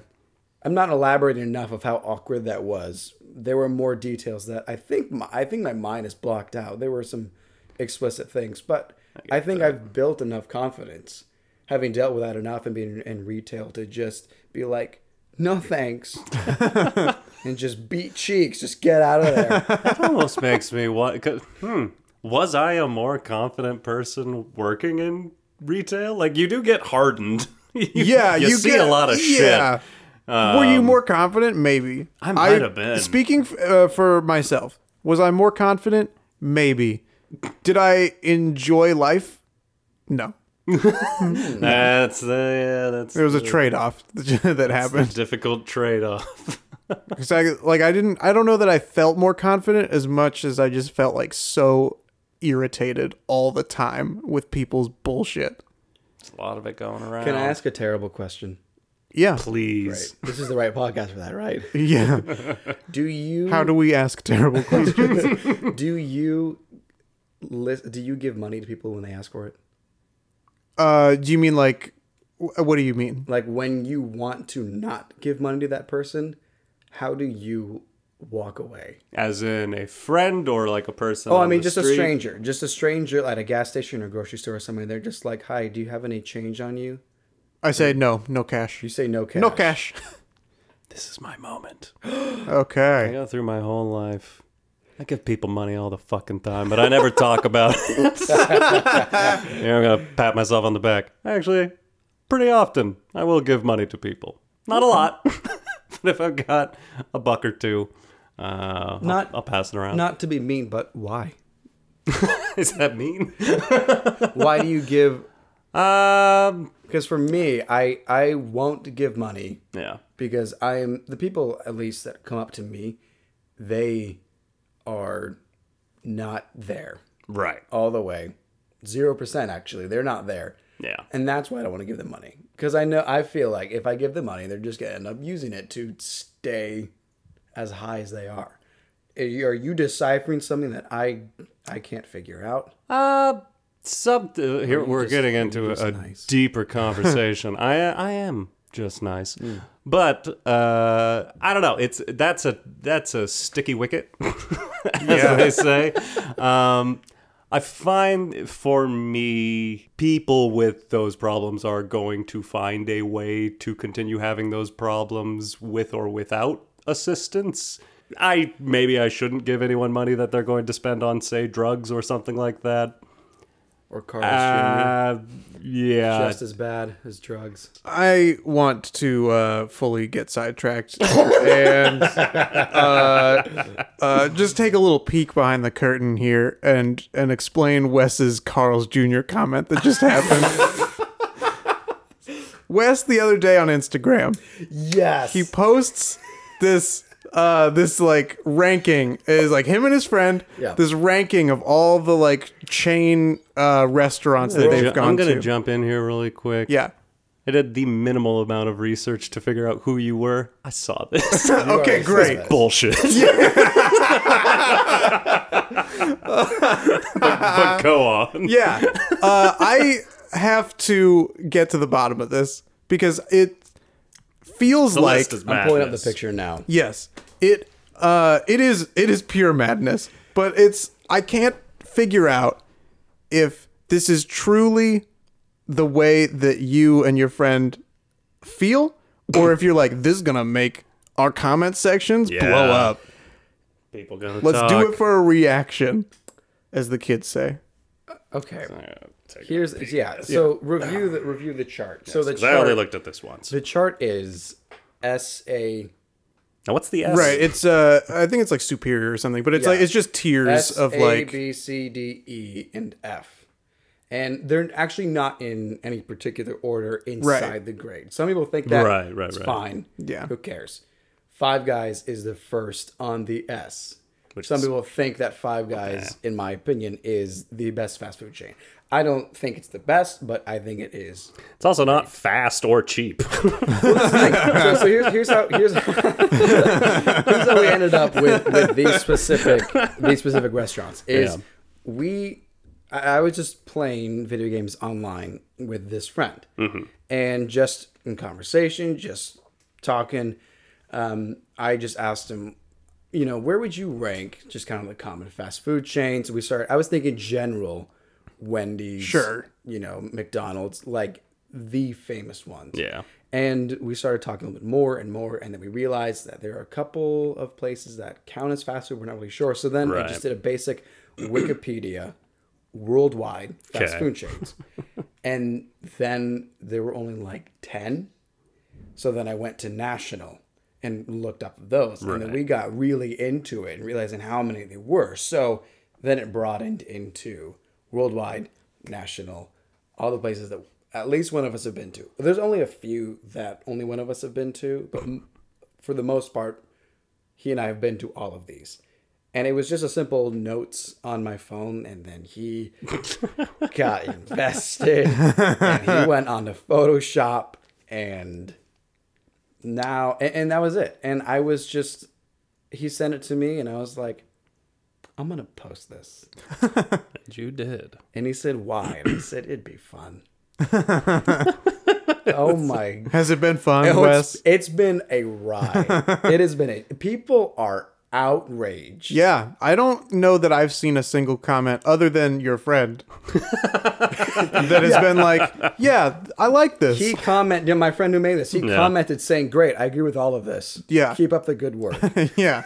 I'm not elaborating enough of how awkward that was. There were more details that I think my, I think my mind is blocked out. There were some explicit things, but I, think I've built enough confidence, having dealt with that enough and being in retail, to just be like, "No thanks," and just beat cheeks, just get out of there. That almost makes me what? Hmm. Was I a more confident person working in retail? Like you do get hardened. You- Yeah, you, you, see get, a lot of shit. yeah. Were you more confident? Maybe. I might have been. Speaking f- uh, for myself, was I more confident? Maybe. Did I enjoy life? No. That's the yeah. That's There was a trade off that the happened. difficult trade-off. 'Cause I, like I didn't. I don't know that I felt more confident as much as I just felt like so irritated all the time with people's bullshit. There's a lot of it going around. Can I ask a terrible question? Yeah. please? This is the right podcast for that, right? Yeah. Do you? How do we ask terrible questions? do you? List, do you give money to people when they ask for it? Uh, do you mean like? What do you mean? like when you want to not give money to that person how do you walk away As in a friend or like a person? oh i mean the just a stranger just a stranger at a gas station or grocery store or something they're just like hi do you have any change on you I say no, no cash. you say no cash No cash. This is my moment. Okay. I Okay. go through my whole life. I give people money all the fucking time, but I never talk about it. yeah, I'm gonna pat myself on the back. Actually, pretty often I will give money to people. Not a lot, but if I've got a buck or two, Uh, Not- I'll, I'll pass it around. Not to be mean, but why? Is that mean? Why do you give? um, Because for me, I I won't give money yeah. because I am the people at least that come up to me, they are not there Right. all the way, zero percent actually. They're not there. Yeah. And that's why I don't want to give them money. Because I know I feel like if I give them money, they're just gonna end up using it to stay as high as they are. Are you, are you deciphering something that I I can't figure out? Uh, some uh, here we're just- getting into a, nice. deeper conversation. I I am just nice, Hmm. but uh, I don't know. It's that's a that's a sticky wicket, as they say. Um, I find for me, people with those problems are going to find a way to continue having those problems with or without assistance. I maybe I shouldn't give anyone money that they're going to spend on, say, drugs or something like that. Or Carl streaming Uh, yeah. just as bad as drugs. I want to uh, fully get sidetracked and uh, uh, just take a little peek behind the curtain here and and explain Wes's Carl's Jr. comment that just happened. Wes the other day on Instagram, Yes. he posts this uh this like ranking is like him and his friend Yeah. this ranking of all the like chain uh restaurants that they've gone I'm going to to jump in here really quick. yeah I did the minimal amount of research to figure out who you were. I saw this. okay are great suspect. Bullshit. but, but go on. yeah uh i have to get to the bottom of this because it feels The like list is I'm pulling up the picture now. yes it uh it is it is pure madness but it's i can't figure out if this is truly the way that you and your friend feel or if you're like this is gonna make our comment sections blow up People gonna let's talk. do it for a reaction as the kids say Okay. Take Here's a peek. yeah. So review the review the chart. so the 'Cause I only looked at this once. the chart is S A Now, what's the S? right it's uh i think it's like superior or something but it's like it's just tiers S of like B C D E and F. And they're actually not in any particular order inside Right. the grade. Some people think that Right, right, it's right. fine. Yeah. Who cares? Five Guys is the first on the S. Which Some is- people think that Five Guys, in my opinion, is the best fast food chain. I don't think it's the best, but I think it is. It's also not fast or cheap. so, so here's, here's how here's, here's how we ended up with, with these specific these specific restaurants is Yeah. we I, I was just playing video games online with this friend and just in conversation just talking um, I just asked him you know where would you rank just kind of the common fast food chains we started I was thinking general Wendy's Sure. you know McDonald's like the famous ones yeah. and we started talking a little bit more and more, and then we realized that there are a couple of places that count as fast food. We're not really sure. So then I just did a basic Wikipedia worldwide fast Okay. food chains. and then there were only like 10. So then I went to national and looked up those. And then we got really into it and realizing how many there were. So then it broadened into worldwide, national, all the places that at least one of us have been to. There's only a few that only one of us have been to, but for the most part, he and I have been to all of these. And it was just a simple notes on my phone, and then he got invested, and he went on to Photoshop, and now, and, and that was it. And I was just, he sent it to me, and I was like, I'm gonna post this. And you did. And he said, Why? And I said, It'd be fun. oh my has it been fun Oh, wes it's, it's been a ride. it has been a people are outraged. Yeah, I don't know that I've seen a single comment other than your friend that has been like, "Yeah, I like this." He commented, yeah, my friend who made this, he Yeah. commented saying, Great, I agree with all of this. Yeah. Keep up the good work. yeah,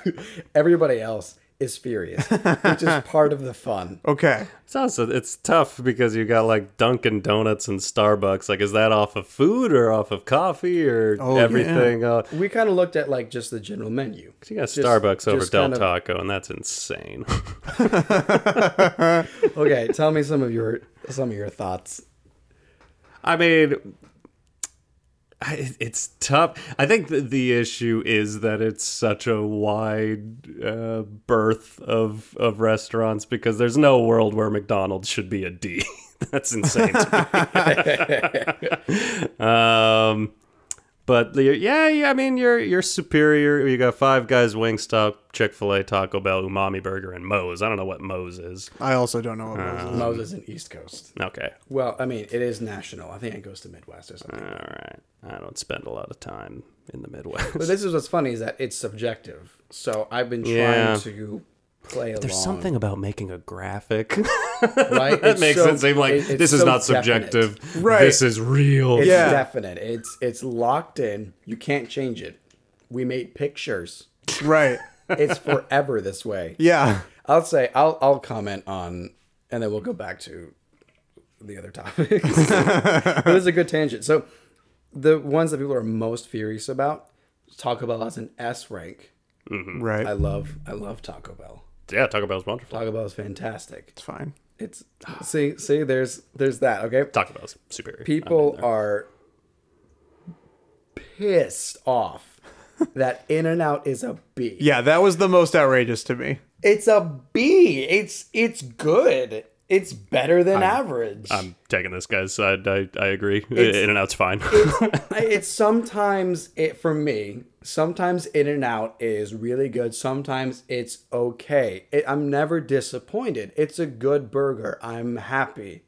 Everybody else is furious, which is part of the fun. Okay. It's also it's tough because you got like Dunkin' Donuts and Starbucks. Like, is that off of food or off of coffee or Oh, everything? Uh, We kind of looked at like just the general menu. 'cause you got Just- Starbucks over Del kind of- Taco, and that's insane. Okay, tell me some of your some of your thoughts. I mean, I- it's tough. I think the, the issue is that it's such a wide uh, berth of of restaurants because there's no world where McDonald's should be a D. That's insane. To me. um, but the, yeah, yeah, I mean, you're you're superior. You got Five Guys, Wingstop, Chick Fil A, Taco Bell, Umami Burger, and Moe's. I don't know what Moe's is. I also don't know what Uh, those is. Moses and East Coast. Okay, Well, I mean, it is national. I think it goes to Midwest or something. all right. I don't spend a lot of time in the Midwest. But this is what's funny is that it's subjective. So I've been trying Yeah. to play along. There's something about making a graphic right? that makes it seem like it- this is so not definite. subjective. Right. This is real. It's Yeah. definite. It's it's locked in. You can't change it. We made pictures. Right. It's forever this way. Yeah. I'll say I'll I'll comment on, and then we'll go back to the other topics. it was a good tangent. So the ones that people are most furious about, Taco Bell has an S rank. Mm-hmm. Right. I love I love Taco Bell. Yeah, Taco Bell's wonderful. Taco Bell is fantastic. it's fine. It's see see there's there's that okay. Taco Bell's superior. People are pissed off that In and Out is a B. Yeah, that was the most outrageous to me. It's a B. It's it's good. It's better than average. I'm taking this guy's side. I, I agree. In and out's fine. it's, it's sometimes it for me. Sometimes In and Out is really good. Sometimes it's okay. It, I'm never disappointed. It's a good burger. I'm happy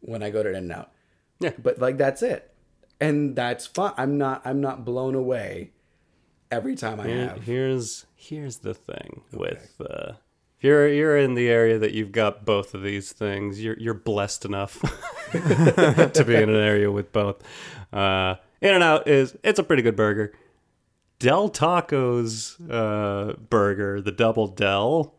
when I go to In and Out. Yeah. but like that's it, and that's fine. I'm not. I'm not blown away every time I Here- have. here's here's the thing with uh, if you're you're in the area that you've got both of these things, you're you're blessed enough to be in an area with both. Uh, in and Out is it's a pretty good burger. Del Taco's uh, burger, the double Del,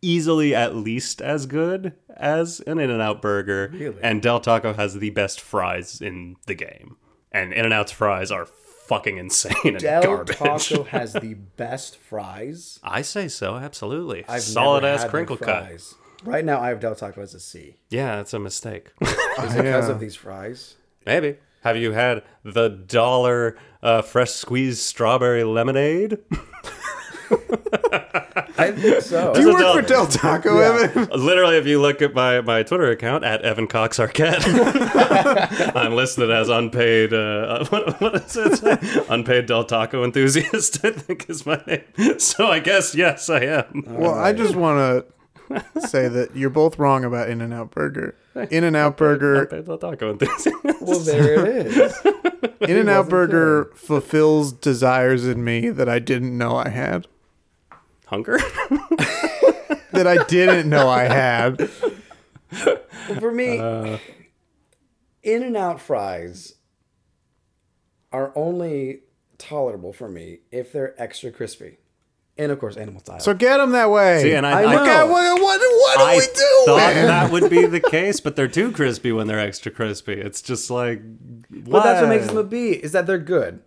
easily at least as good as an In and Out burger. Really? And Del Taco has the best fries in the game. And In and Out's fries are fucking insane and Del garbage. Taco has the best fries. I say so, absolutely. I've Solid never ass had their crinkle cut. fries. Right now, I have Del Taco as a C. Yeah, it's a mistake. Is it because of these fries? Maybe. Have you had the dollar uh, fresh squeezed strawberry lemonade? I think so. Do you work Del- for Del Taco, Yeah. Evan? Literally, if you look at my, my Twitter account at Evan Cox Arquette, I'm listed as unpaid. Uh, what, what does it? Unpaid Del Taco enthusiast. I think is my name. So I guess yes, I am. Well, I just want to say that you're both wrong about In and Out Burger. In and Out Burger, Unpaid Del Taco enthusiast. well, there it is. In and Out wasn't Burger fulfills desires in me that I didn't know I had. Hunger. That I didn't know I had. For me, uh. In and Out fries are only tolerable for me if they're extra crispy. And of course, animal style. So get them that way. See, and I, I I know. Okay, what, what, what do I we do? thought that would be the case, but they're too crispy when they're extra crispy. It's just like, but that's what makes them a B, is that they're good.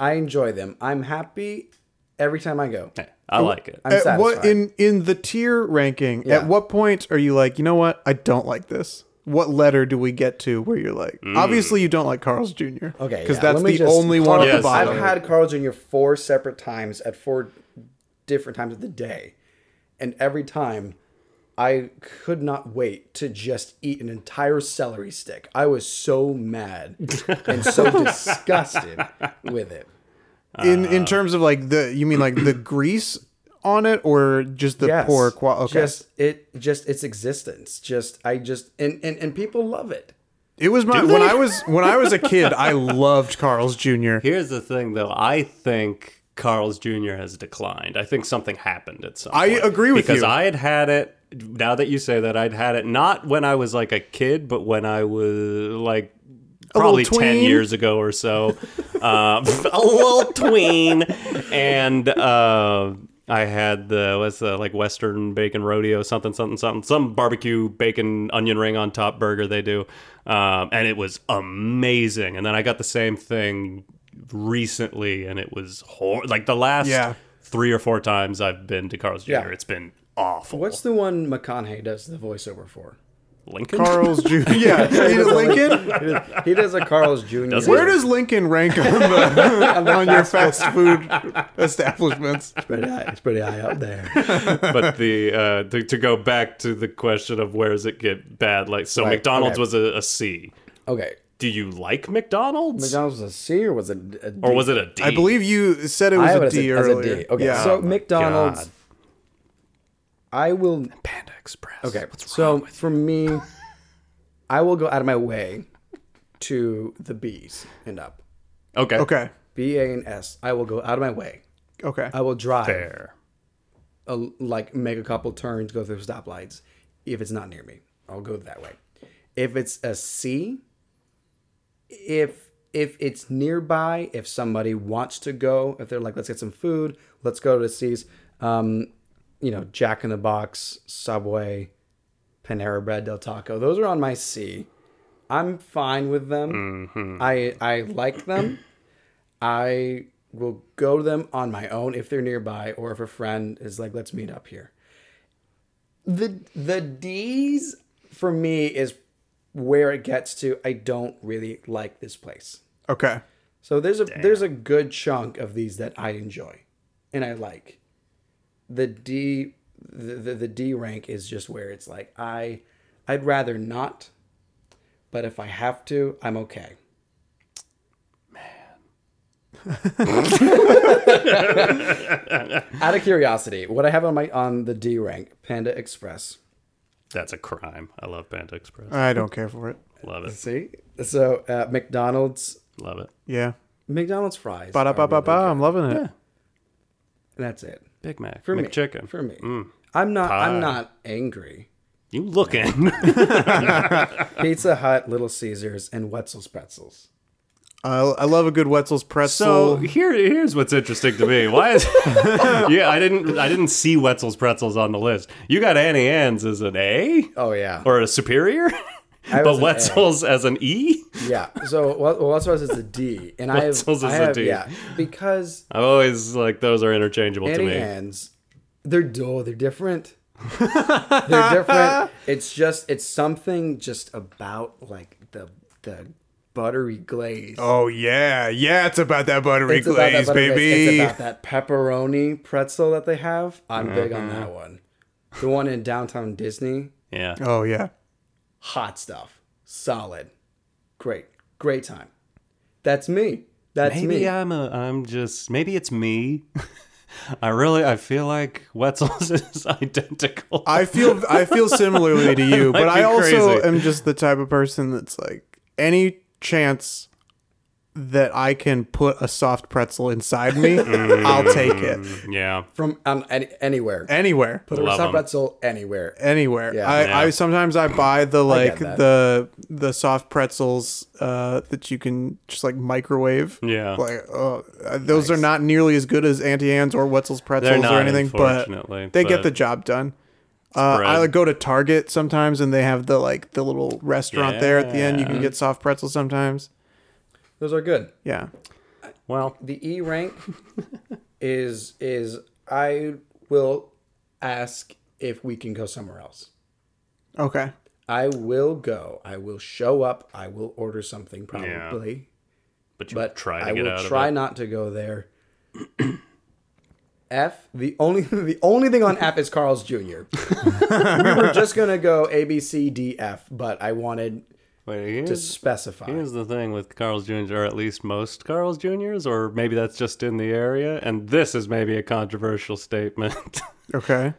I enjoy them. I'm happy every time I go. Hey, I like it. I'm what in in the tier ranking? Yeah. At what point are you like, you know what? I don't like this. What letter do we get to where you're like, mm. obviously you don't like Carl's Jr. Okay, because yeah, that's let the just- only one at Yes. the bottom. I've had Carl Jr. four separate times at four different times of the day. And every time I could not wait to just eat an entire celery stick. I was so mad and so disgusted with it. In in um, terms of like the you mean like the grease on it or just the Yes. poor quality? Okay, Just it just its existence. Just I just and, and, and people love it. it was my when I was when I was a kid. I loved Carl's Jr. Here's the thing, though. I think Carl's Jr. has declined. I think something happened at some I point. agree with because you. Because I had had it. Now that you say that, I'd had it not when I was like a kid, but when I was like probably 10 years ago or so. uh, a little tween. And uh, I had the what's the like Western bacon rodeo something something something some barbecue bacon onion ring on top burger they do, um, and it was amazing. And then I got the same thing recently, and it was hor- like the last Yeah. three or four times I've been to Carl's Jr. Yeah. It's been awful. What's the one McConaughey does the voiceover for? Lincoln? Carl's Jr. Yeah, he does Lincoln. He does, he does a Carl's Jr. Does? Where does Lincoln rank on, the, on your fast food establishments? It's pretty high, it's pretty high up there. but the uh, to, to go back to the question of where does it get bad? Like so, Right, McDonald's okay. was a, a C. Okay. Do you like McDonald's, McDonald's was a C or was it a D? or was it a D? I believe you said it was have a it as D a, earlier. D. Okay. Yeah. So McDonald's. God. I will. Panda Express. Okay. So for me, I will go out of my way to the B's and up. Okay. okay. B, A, and S. I will go out of my way. Okay. I will drive. Fair. a, like make a couple turns, go through stoplights. If it's not near me, I'll go that way. If it's a C, if if it's nearby, if somebody wants to go, if they're like, let's get some food, let's go to the C's. Um, you know, Jack in the Box, Subway, Panera Bread, Del Taco. Those are on my C. I'm fine with them. Mm-hmm. I I like them. I will go to them on my own if they're nearby or if a friend is like, let's meet up here. The the D's for me is where it gets to I don't really like this place. Okay. So there's a there's a good chunk of these that I enjoy and I like. The D the, the, the D rank is just where it's like I I'd rather not, but if I have to, I'm okay. Man. Out of curiosity, what I have on my on the D rank, Panda Express. That's a crime. I love Panda Express. I don't care for it. Love it. See, so uh, McDonald's Love it. Yeah. McDonald's fries. Ba da ba ba ba. I'm loving it. Yeah. And that's it Big Mac. for me. McChicken. For me, mm. I'm not. Pie. I'm not angry. You looking? Pizza Hut, Little Caesars, and Wetzel's Pretzels. I, I love a good Wetzel's pretzel. so here, here's what's interesting to me. Why is? yeah, I didn't. I didn't see Wetzel's pretzels on the list. You got Auntie Anne's as an A Oh yeah, or a superior, I was but an Wetzel's as an E. yeah. So well, well Wetzel's is a D, and I have, Wetzel's I is have D. yeah because I've always like those are interchangeable to me. Ann's, they're dull. They're different. they're different. It's just it's something just about like the the buttery glaze. oh yeah, yeah. It's about that buttery It's about that glaze, buttery glaze. baby. It's about that pepperoni pretzel that they have. I'm big on Mm-hmm. that one. The one in downtown Disney, Yeah. oh yeah. Hot stuff, solid, great, great time. That's me. That's Maybe me. I'm a. I'm just. Maybe it's me. I really. I feel like Wetzel's is identical. I feel I feel similarly to you, but I also crazy. am just the type of person that's like any chance that I can put a soft pretzel inside me, I'll take it yeah. From um, any, anywhere. anywhere. Put a Love soft 'em. pretzel anywhere. Anywhere. Yeah. I, Yeah. I sometimes I buy the like that. the the soft pretzels uh, that you can just like microwave. Yeah. Like uh, those are not nearly as good as Auntie Anne's or Wetzel's pretzels not, or anything, but unfortunately, they get the job done. Uh, Spread. I like go to Target sometimes, and they have the like the little restaurant there at the end. You can get soft pretzels sometimes. Those are good. Yeah. Well, The E rank is is I will ask if we can go somewhere else. Okay. I will go. I will show up. I will order something probably. but you but try to I get will out try of it. not to go there. F. The only the only thing on F is Carl's Jr. we were just gonna go A B C D F, but I wanted Wait, to specify. here's the thing with Carl's Jr. or at least most Carl's Juniors, or maybe that's just in the area. And this is maybe a controversial statement. Okay.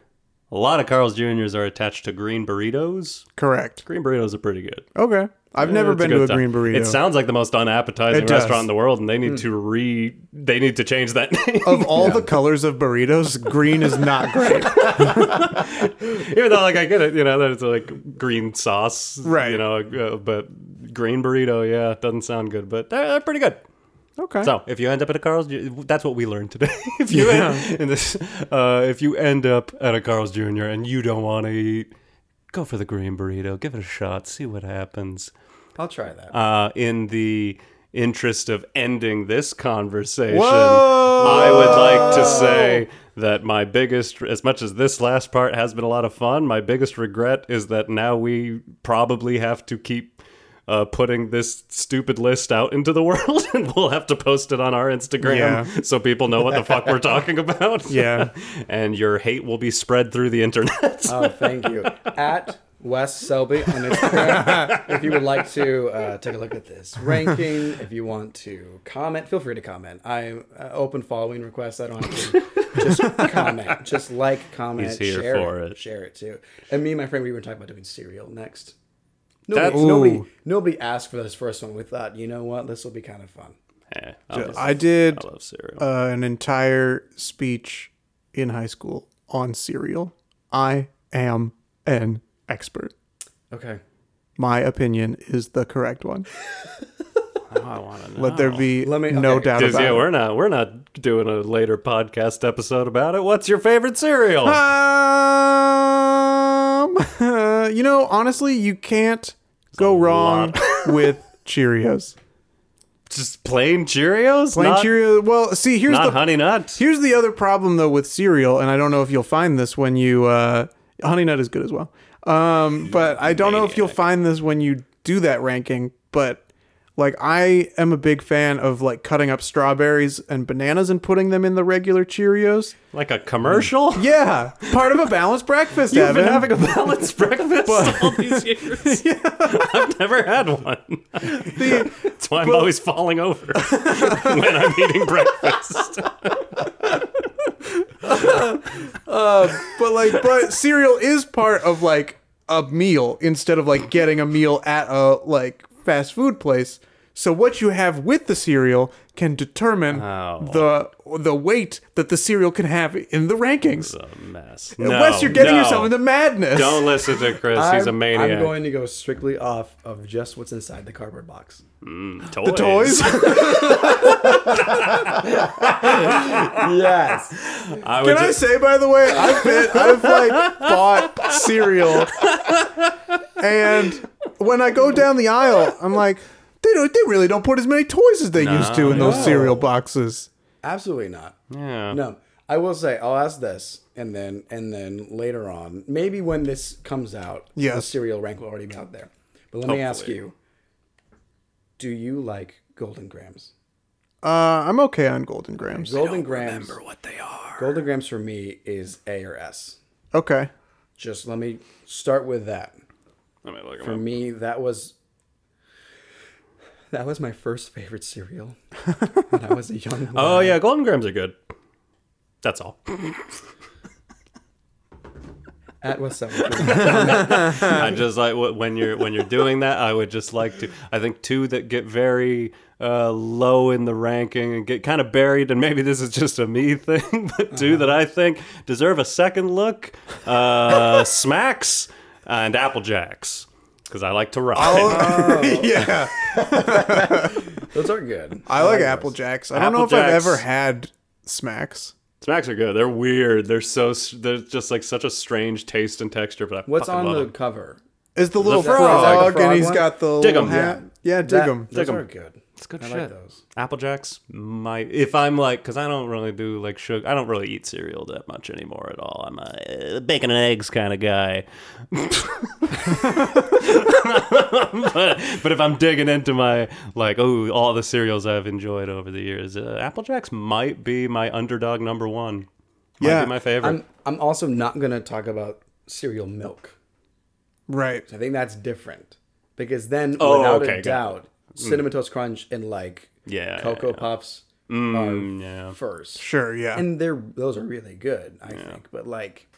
A lot of Carl's Juniors are attached to green burritos. Correct. Green burritos are pretty good. Okay. I've never It's been to good a time. green burrito. It sounds like the most unappetizing It does. restaurant in the world, and they need to re. They need to change that name. of all the colors of burritos, green is not great. Even though, like, I get it, you know, that it's like green sauce, Right. You know, uh, but green burrito, yeah, it doesn't sound good, but they're, they're pretty good. Okay. So if you end up at a Carl's, Ju- that's what we learned today. if you end, in this, uh, if you end up at a Carl's Jr. and you don't want to eat, go for the green burrito. Give it a shot. See what happens. I'll try that. Uh, in the interest of ending this conversation, Whoa! I would like to say that my biggest, as much as this last part has been a lot of fun, my biggest regret is that now we probably have to keep uh, putting this stupid list out into the world, and we'll have to post it on our Instagram Yeah. so people know what the fuck we're talking about. Yeah. and your hate will be spread through the internet. Oh, thank you. At Wes Selby on Instagram. if you would like to uh, take a look at this ranking, if you want to comment, feel free to comment. I'm uh, open following requests. I don't have to just comment. Just like, comment, He's here share for it, it. Share it too. And me and my friend, we were talking about doing cereal next. Nobody, nobody, nobody asked for this first one. We thought, you know what, this will be kind of fun. I, love, I did I love cereal. uh, an entire speech in high school on cereal. I am an expert. Okay. My opinion is the correct one. Oh, I want to know. Let there be Let me- no okay. doubt about yeah, it. we're not we're not doing a later podcast episode about it. What's your favorite cereal? Um, you know, honestly, you can't go wrong with Cheerios. Just plain Cheerios, Plain not, Cheerios. Well, see, here's not the Honey Nut. here's the other problem though with cereal, and I don't know if you'll find this when you uh, Honey Nut is good as well. Um, but I don't know if you'll find this when you do that ranking. But like, I am a big fan of like cutting up strawberries and bananas and putting them in the regular Cheerios. Like a commercial. Yeah, part of a balanced breakfast. You've Evan. been having a balanced breakfast all these years. I've never had one. That's why I'm always falling over when I'm eating breakfast. Uh, but like but cereal is part of like a meal instead of like getting a meal at a like fast food place so what you have with the cereal can determine Oh. the the weight that the cereal can have in the rankings It's a mess. Wes, you're getting no. yours into madness. Don't listen to Chris. He's a I'm, maniac. I'm going to go strictly off of just what's inside the cardboard box. toys. The toys. Yes. I would Can I say, by the way, I've been, I've like bought cereal, and when I go down the aisle, I'm like, they don't, they really don't put as many toys as they used to in those No. cereal boxes. Absolutely not. yeah. No. I will say I'll ask this and then and then later on, maybe when this comes out, the Yes. cereal rank will already be out there. But let me ask Hopefully. you, do you like Golden Grahams? Uh, I'm okay on Golden Grahams. Golden Grahams what they are. Golden Grahams for me is A or S. Okay. Just let me start with that. Let me look For me, that was that was my first favorite cereal when I was a young. Oh yeah, Golden Grahams are good. That's all. At West. I just like when you're when you're doing that. I would just like to. I think two that get very uh, low in the ranking and get kind of buried, and maybe this is just a me thing, but two that I think deserve a second look: uh, Smacks and Apple Jacks, because I like to ride. Oh. yeah, Those are good. I like those. Apple Jacks. I don't Apple know if I've ever had Smacks. Smacks are good. They're weird. They're so they're just like such a strange taste and texture. But I What's fucking on love the them. cover? Is the little frog. frog, Is that the and frog he's one? got the Dig little 'em. hat? Yeah, dig That- them. Those Dig 'em. are good. It's good I shit. like those. Apple Jacks might if I'm like because I don't really do like sugar. I don't really eat cereal that much anymore at all. I'm a uh, bacon and eggs kind of guy. but but if I'm digging into my like oh all the cereals I've enjoyed over the years, uh, Apple Jacks might be my underdog number one. Might Yeah. be my favorite. I'm I'm also not gonna talk about cereal milk. Right. I think that's different because then Oh, without okay, a got doubt, cinnamon toast crunch and like Yeah, cocoa yeah, puffs Mm, are yeah. first. Sure. Yeah. and they're those are really good i think but like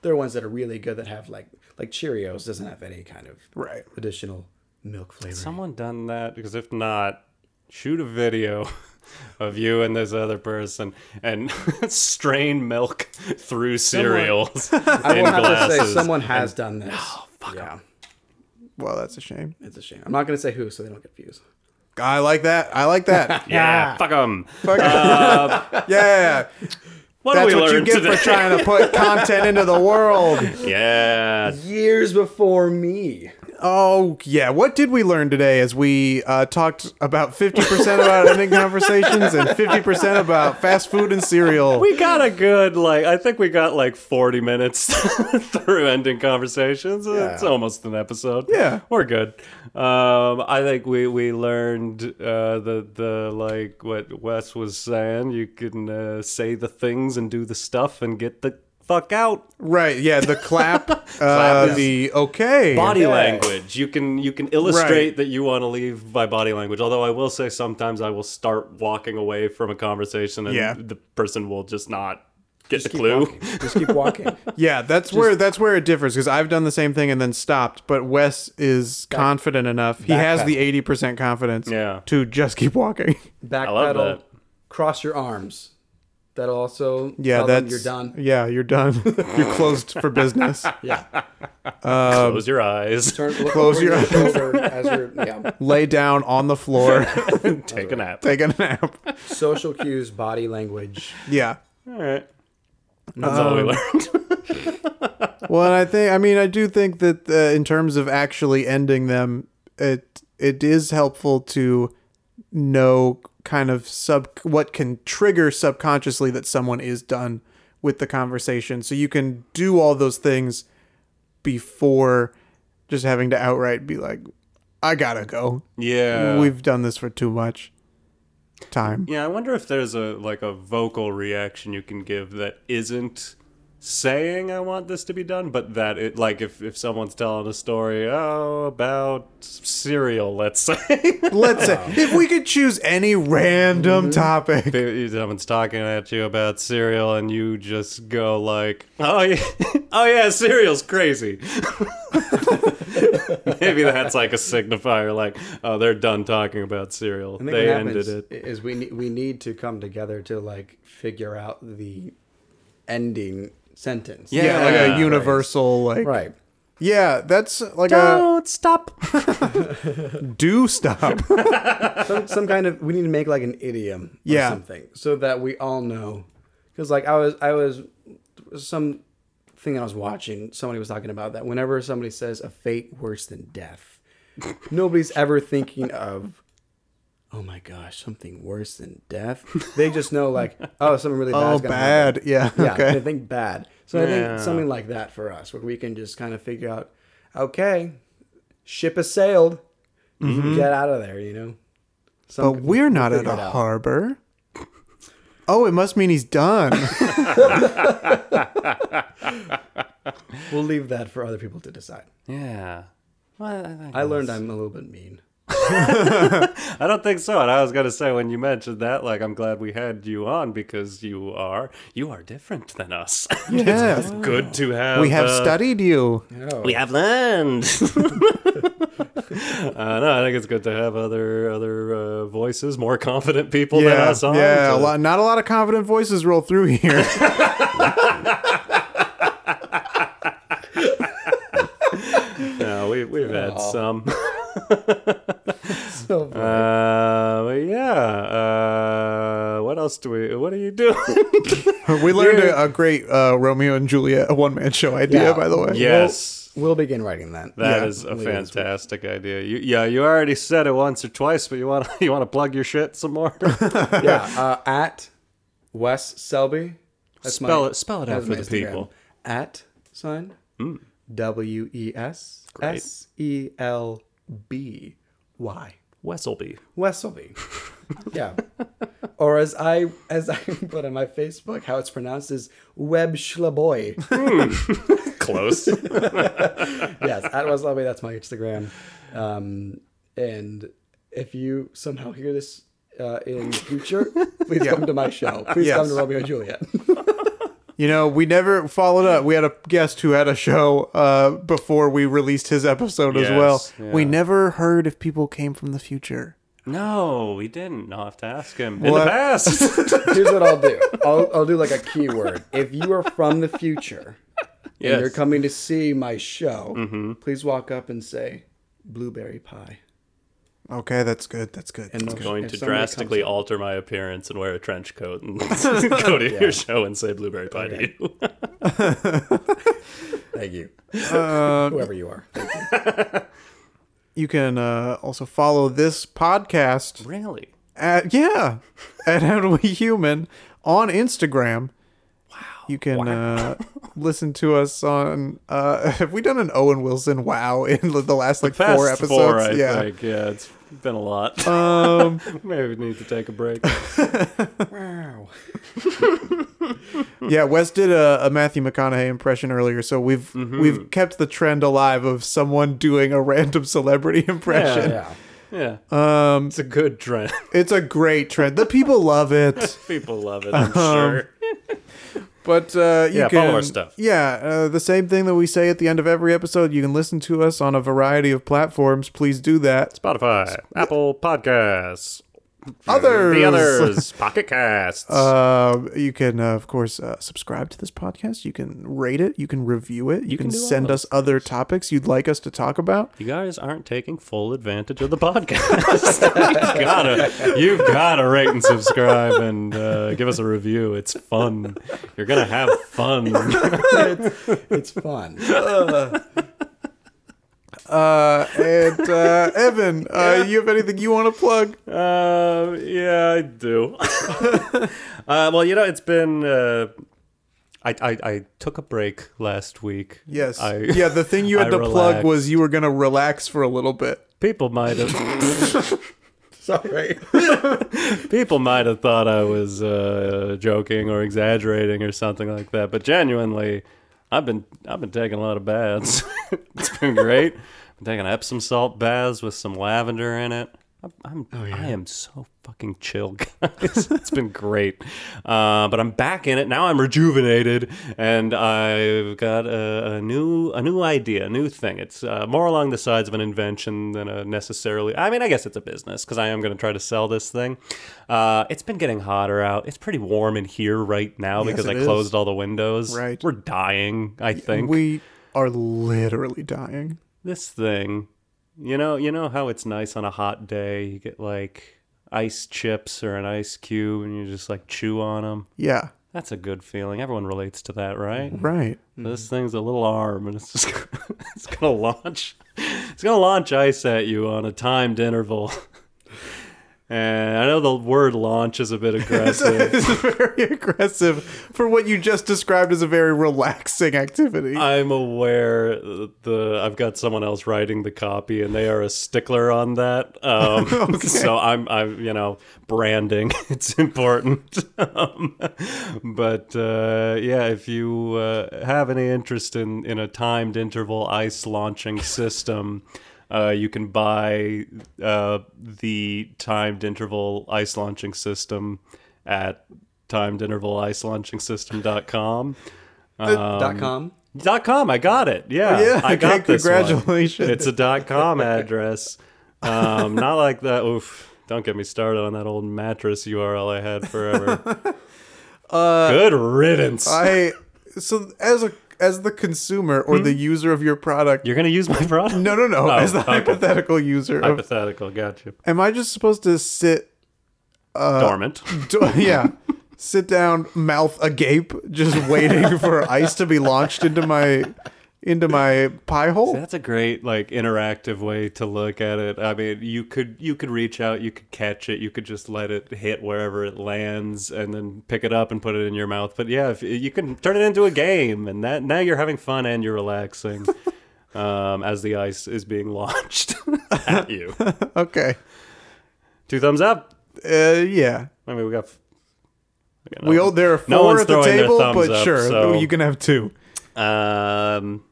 they're ones that are really good that have like like cheerios doesn't have any kind of right. additional milk flavor someone done that? Because if not, shoot a video of you and this other person and strain milk through cereals i in will have to say someone has done this oh fuck yeah Well, that's a shame. it's a shame i'm not going to say who so they don't get views I like that. I like that. Yeah, fuck them. Uh, yeah. What That's we what you get today? for trying to put content into the world. yeah. Years before me. Oh, yeah. What did we learn today as we uh, talked about 50% about ending conversations and 50% about fast food and cereal? We got a good like I think we got like 40 minutes through ending conversations. It's almost an episode. Yeah. We're good. Um I think we we learned uh the the like what Wes was saying, you can uh, say the things and do the stuff and get the fuck out. right. Yeah. The clap, uh, yes. the okay. Body Yeah. language. You can you can illustrate Right. that you want to leave by body language. Although I will say sometimes I will start walking away from a conversation and Yeah. the person will just not get the clue. walking. Just keep walking. Yeah, that's where that's where it differs because I've done the same thing and then stopped. But Wes is confident enough. He has backpedal. the eighty percent confidence. Yeah. To just keep walking. Backpedal. love that. Cross your arms. That'll also Yeah, tell them that's you're done. Yeah, you're done. you're closed for business. Yeah. Close your eyes. Turn, look Close your your shoulder as you're yeah. Lay down on the floor. Take a nap. Take a nap. Social cues, body language. Yeah. All right. That's all we Um, learned. Well, and I think I mean I do think that uh, in terms of actually ending them, it it is helpful to know kind of sub what can trigger subconsciously that someone is done with the conversation, so you can do all those things before just having to outright be like, "I gotta go. yeah. We've done this for too much time." yeah, I wonder if there's a like a vocal reaction you can give that isn't saying I want this to be done, but that it like if if someone's telling a story oh about cereal, let's say. Let's say if we could choose any random mm-hmm. topic. Someone's talking at you about cereal, and you just go like, "Oh yeah, oh yeah, cereal's crazy." Maybe that's like a signifier, like, "Oh, they're done talking about cereal. I think They what ended happens it." is we need we need to come together to like figure out the ending sentence. Yeah. Yeah, like Yeah. a universal like Right. Yeah, that's like Don't stop. do stop. Some some kind of we need to make like an idiom Yeah. or something so that we all know. Because like I was I was some thing I was watching, somebody was talking about that whenever somebody says a fate worse than death, nobody's ever thinking of oh my gosh, something worse than death. They just know like, oh, something really bad. oh, bad. Yeah. Yeah, okay. they think bad. So I think something like that for us, where we can just kind of figure out, okay, ship has sailed, mm-hmm. get out of there, you know. Some, But we're not at a out. harbor. Oh, it must mean he's done. We'll leave that for other people to decide. Yeah. Well, I, think I learned I'm a little bit mean. I don't think so. And I was gonna say when you mentioned that, like, I'm glad we had you on because you are you are different than us. yes. Good to have. We have uh, studied you. Oh, We have learned. uh, no, I think it's good to have other other uh, voices, more confident people than us on. Yeah. to- A lot, not a lot of confident voices roll through here. No, we we've had some. so Uh, but yeah. Uh, what else do we? What are you doing? we learned a, a great uh, Romeo and Juliet one man show idea, Yeah. by the way. yes. we'll begin writing that. That Yeah, is a later this week. fantastic idea. You, yeah, you already said it once or twice, but you want you want to plug your shit some more? yeah, uh, at Wes Selby. That's Spell my- it- spell it out for my the people. At sign W E S Great. S E L B Y. Wesselby. Wesselby. yeah. Or as I as I put on my Facebook, how it's pronounced is Web Schlaboy. Close. yes, at Wesselby, that's my Instagram. Um, and if you somehow hear this uh, in the future, please come to my show. Please Yes. come to Romeo and Juliet. You know, we never followed up. We had a guest who had a show uh, before we released his episode as Yes, well. yeah. We never heard if people came from the future. no, we didn't. I'll have to ask him in What? the past. Here's what I'll do. I'll, I'll do like a keyword. If you are from the future Yes. and you're coming to see my show, please walk up and say blueberry pie. Okay, that's good. That's good. And That's no- good. going If to drastically comes- alter my appearance and wear a trench coat and go to your show and say blueberry pie to you. Thank you. Uh, Whoever you are. Thank you. you can uh, also follow this podcast really? at yeah at How Do We Human on Instagram. Wow. You can uh, listen to us on. Uh, have we done an Owen Wilson wow in the last like Past four episodes? four, I yeah. think. Yeah, it's been a lot. Um, Maybe we need to take a break. Wow. yeah, Wes did a, a Matthew McConaughey impression earlier, so we've Mm-hmm. we've kept the trend alive of someone doing a random celebrity impression. Yeah. Yeah, Um, it's a good trend. it's a great trend. The people love it. People love it, I'm sure. But uh, you Yeah, can follow our stuff. Yeah, uh, the same thing that we say at the end of every episode. You can listen to us on a variety of platforms. Please do that. Spotify, Apple Podcasts, Others, the others, Pocket Casts. Uh, you can, uh, of course, uh, subscribe to this podcast. You can rate it. You can review it. You, can, can send those us other topics you'd like us to talk about. you guys aren't taking full advantage of the podcast. you gotta, you gotta rate and subscribe and uh, give us a review. It's fun. You're gonna have fun. It's fun. Uh, and uh, Evan, uh, you have anything you want to plug? Uh, yeah, I do. uh, well, you know, it's been. Uh, I, I I took a break last week. Yes. I, yeah, the thing you had I to plug was you were gonna relax for a little bit. People might have Sorry. people might have thought I was uh, joking or exaggerating or something like that, but genuinely, I've been I've been taking a lot of baths. it's been great. I'm taking Epsom salt baths with some lavender in it. I'm, I'm Oh, I am so fucking chill, guys. it's been great. Uh, but I'm back in it now. I'm rejuvenated, and I've got a, a new a new idea, a new thing. It's uh, more along the sides of an invention than a necessarily. I mean, I guess it's a business because I am going to try to sell this thing. Uh, it's been getting hotter out. It's pretty warm in here right now Yes, because I is. closed all the windows. Right. we're dying. I think We are literally dying. this thing you know you know how it's nice on a hot day you get like ice chips or an ice cube and you just like chew on them Yeah. that's a good feeling everyone relates to that right Right. this thing's a little arm and it's just it's gonna launch it's gonna launch ice at you on a timed interval and i know the word launch is a bit aggressive This is very aggressive for what you just described as a very relaxing activity. I'm aware the I've got someone else writing the copy, and they are a stickler on that. Um, So I'm I'm you know branding. It's important. um, but uh, yeah, if you uh, have any interest in in a timed interval ice launching system. Uh, you can buy uh, the timed interval ice launching system at timedintervalicelaunchingsystem.com. Dot com. Dot com. I got it. Yeah, Oh, yeah, I got okay, this. one. congratulations. It's a dot com address. Um, not like that. Oof. Don't get me started on that old mattress URL I had forever. Good riddance. Uh, I so as a as the consumer or the user of your product. You're gonna use my product? No, no, no. Oh, as the okay. hypothetical user, of, Hypothetical. Got you. am I just supposed to sit? Uh, Dormant. Do, yeah, sit down, mouth agape, just waiting for ice to be launched into my into my pie hole. That's a great like interactive way to look at it. I mean, you could you could reach out, you could catch it, you could just let it hit wherever it lands, and then pick it up and put it in your mouth. But yeah, if, you can turn it into a game, and that now you're having fun and you're relaxing um, as the ice is being launched at you. Okay. Two thumbs up. Uh, yeah. I mean, we got. we got We all there are four no at the table, but up, sure, so- you can have two. Um,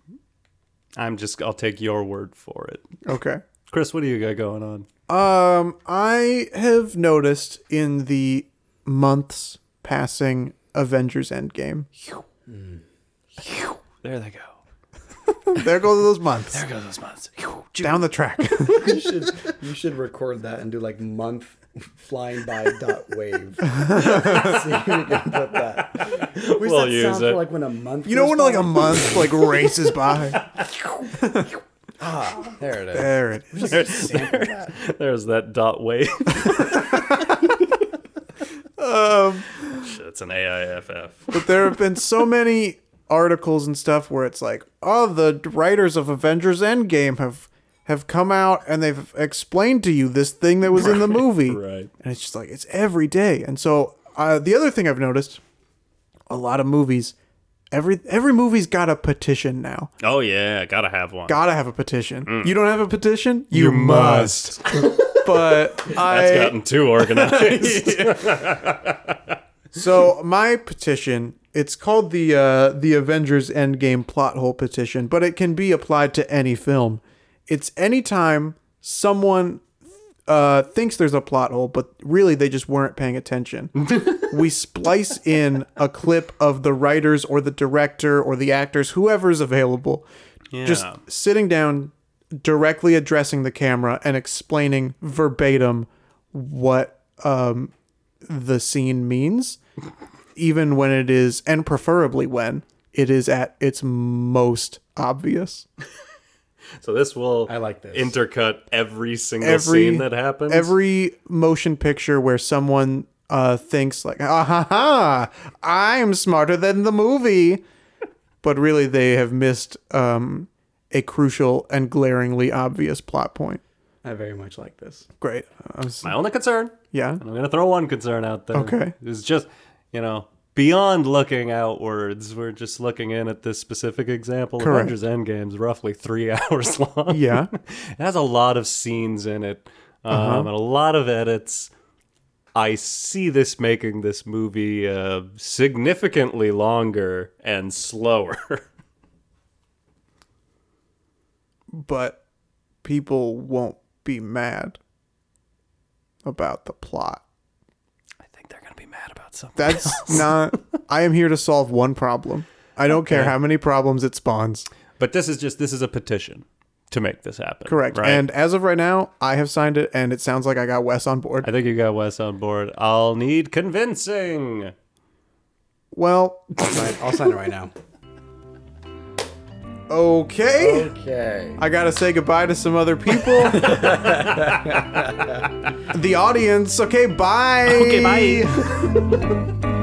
I'm just. I'll take your word for it, Okay. Chris. What do you got going on? Um, I have noticed in the months passing Avengers Endgame. There they go. There go those months There goes those months. down the track. You should you should record that and do like month flying by dot wave. See if you can put that. Where's We'll that use sound it. for like when a month? You know goes when like a month like races by. Ah, there it is. There it is. Sample that. There's that dot wave. Um, Shit, it's an AIFF. but there have been so many articles and stuff where it's like, oh, the writers of Avengers Endgame have have come out and they've explained to you this thing that was in the movie. Right. And it's just like it's every day. And so uh, the other thing I've noticed, a lot of movies, every every movie's got a petition now. Oh yeah, gotta have one. Gotta have a petition. You don't have a petition? You must. But I That's gotten too organized. So my petition, it's called the uh, the Avengers Endgame plot hole petition, but it can be applied to any film. It's anytime someone uh, thinks there's a plot hole, but really they just weren't paying attention. we splice in a clip of the writers or the director or the actors, whoever's available, just sitting down, directly addressing the camera and explaining verbatim what um, the scene means, even when it is, and preferably when it is at its most obvious. so this will I like this. intercut every single Every scene that happens. Every motion picture where someone uh, thinks like, ah ha ha, I'm smarter than the movie, but really they have missed um, a crucial and glaringly obvious plot point. I very much like this. Great. I was- My only concern, yeah. and I'm gonna throw one concern out there. Okay. It's just you know beyond looking outwards, we're just looking in at this specific example. Correct. Avengers Endgame's roughly three hours long. Yeah. Uh-huh. it has a lot of scenes in it, um, and a lot of edits. I see this making this movie uh, significantly longer and slower. but people won't be mad about the plot. I think they're gonna be mad about something. That's not. I am here to solve one problem. I don't care how many problems it spawns. But this is just this is a petition to make this happen. Correct. Right? And as of right now, I have signed it, and it sounds like I got Wes on board. I think you got Wes on board. I'll need convincing. Well, I'll sign, I'll sign it right now. Okay. Okay. I gotta say goodbye to some other people. the audience. Okay, bye. Okay, bye.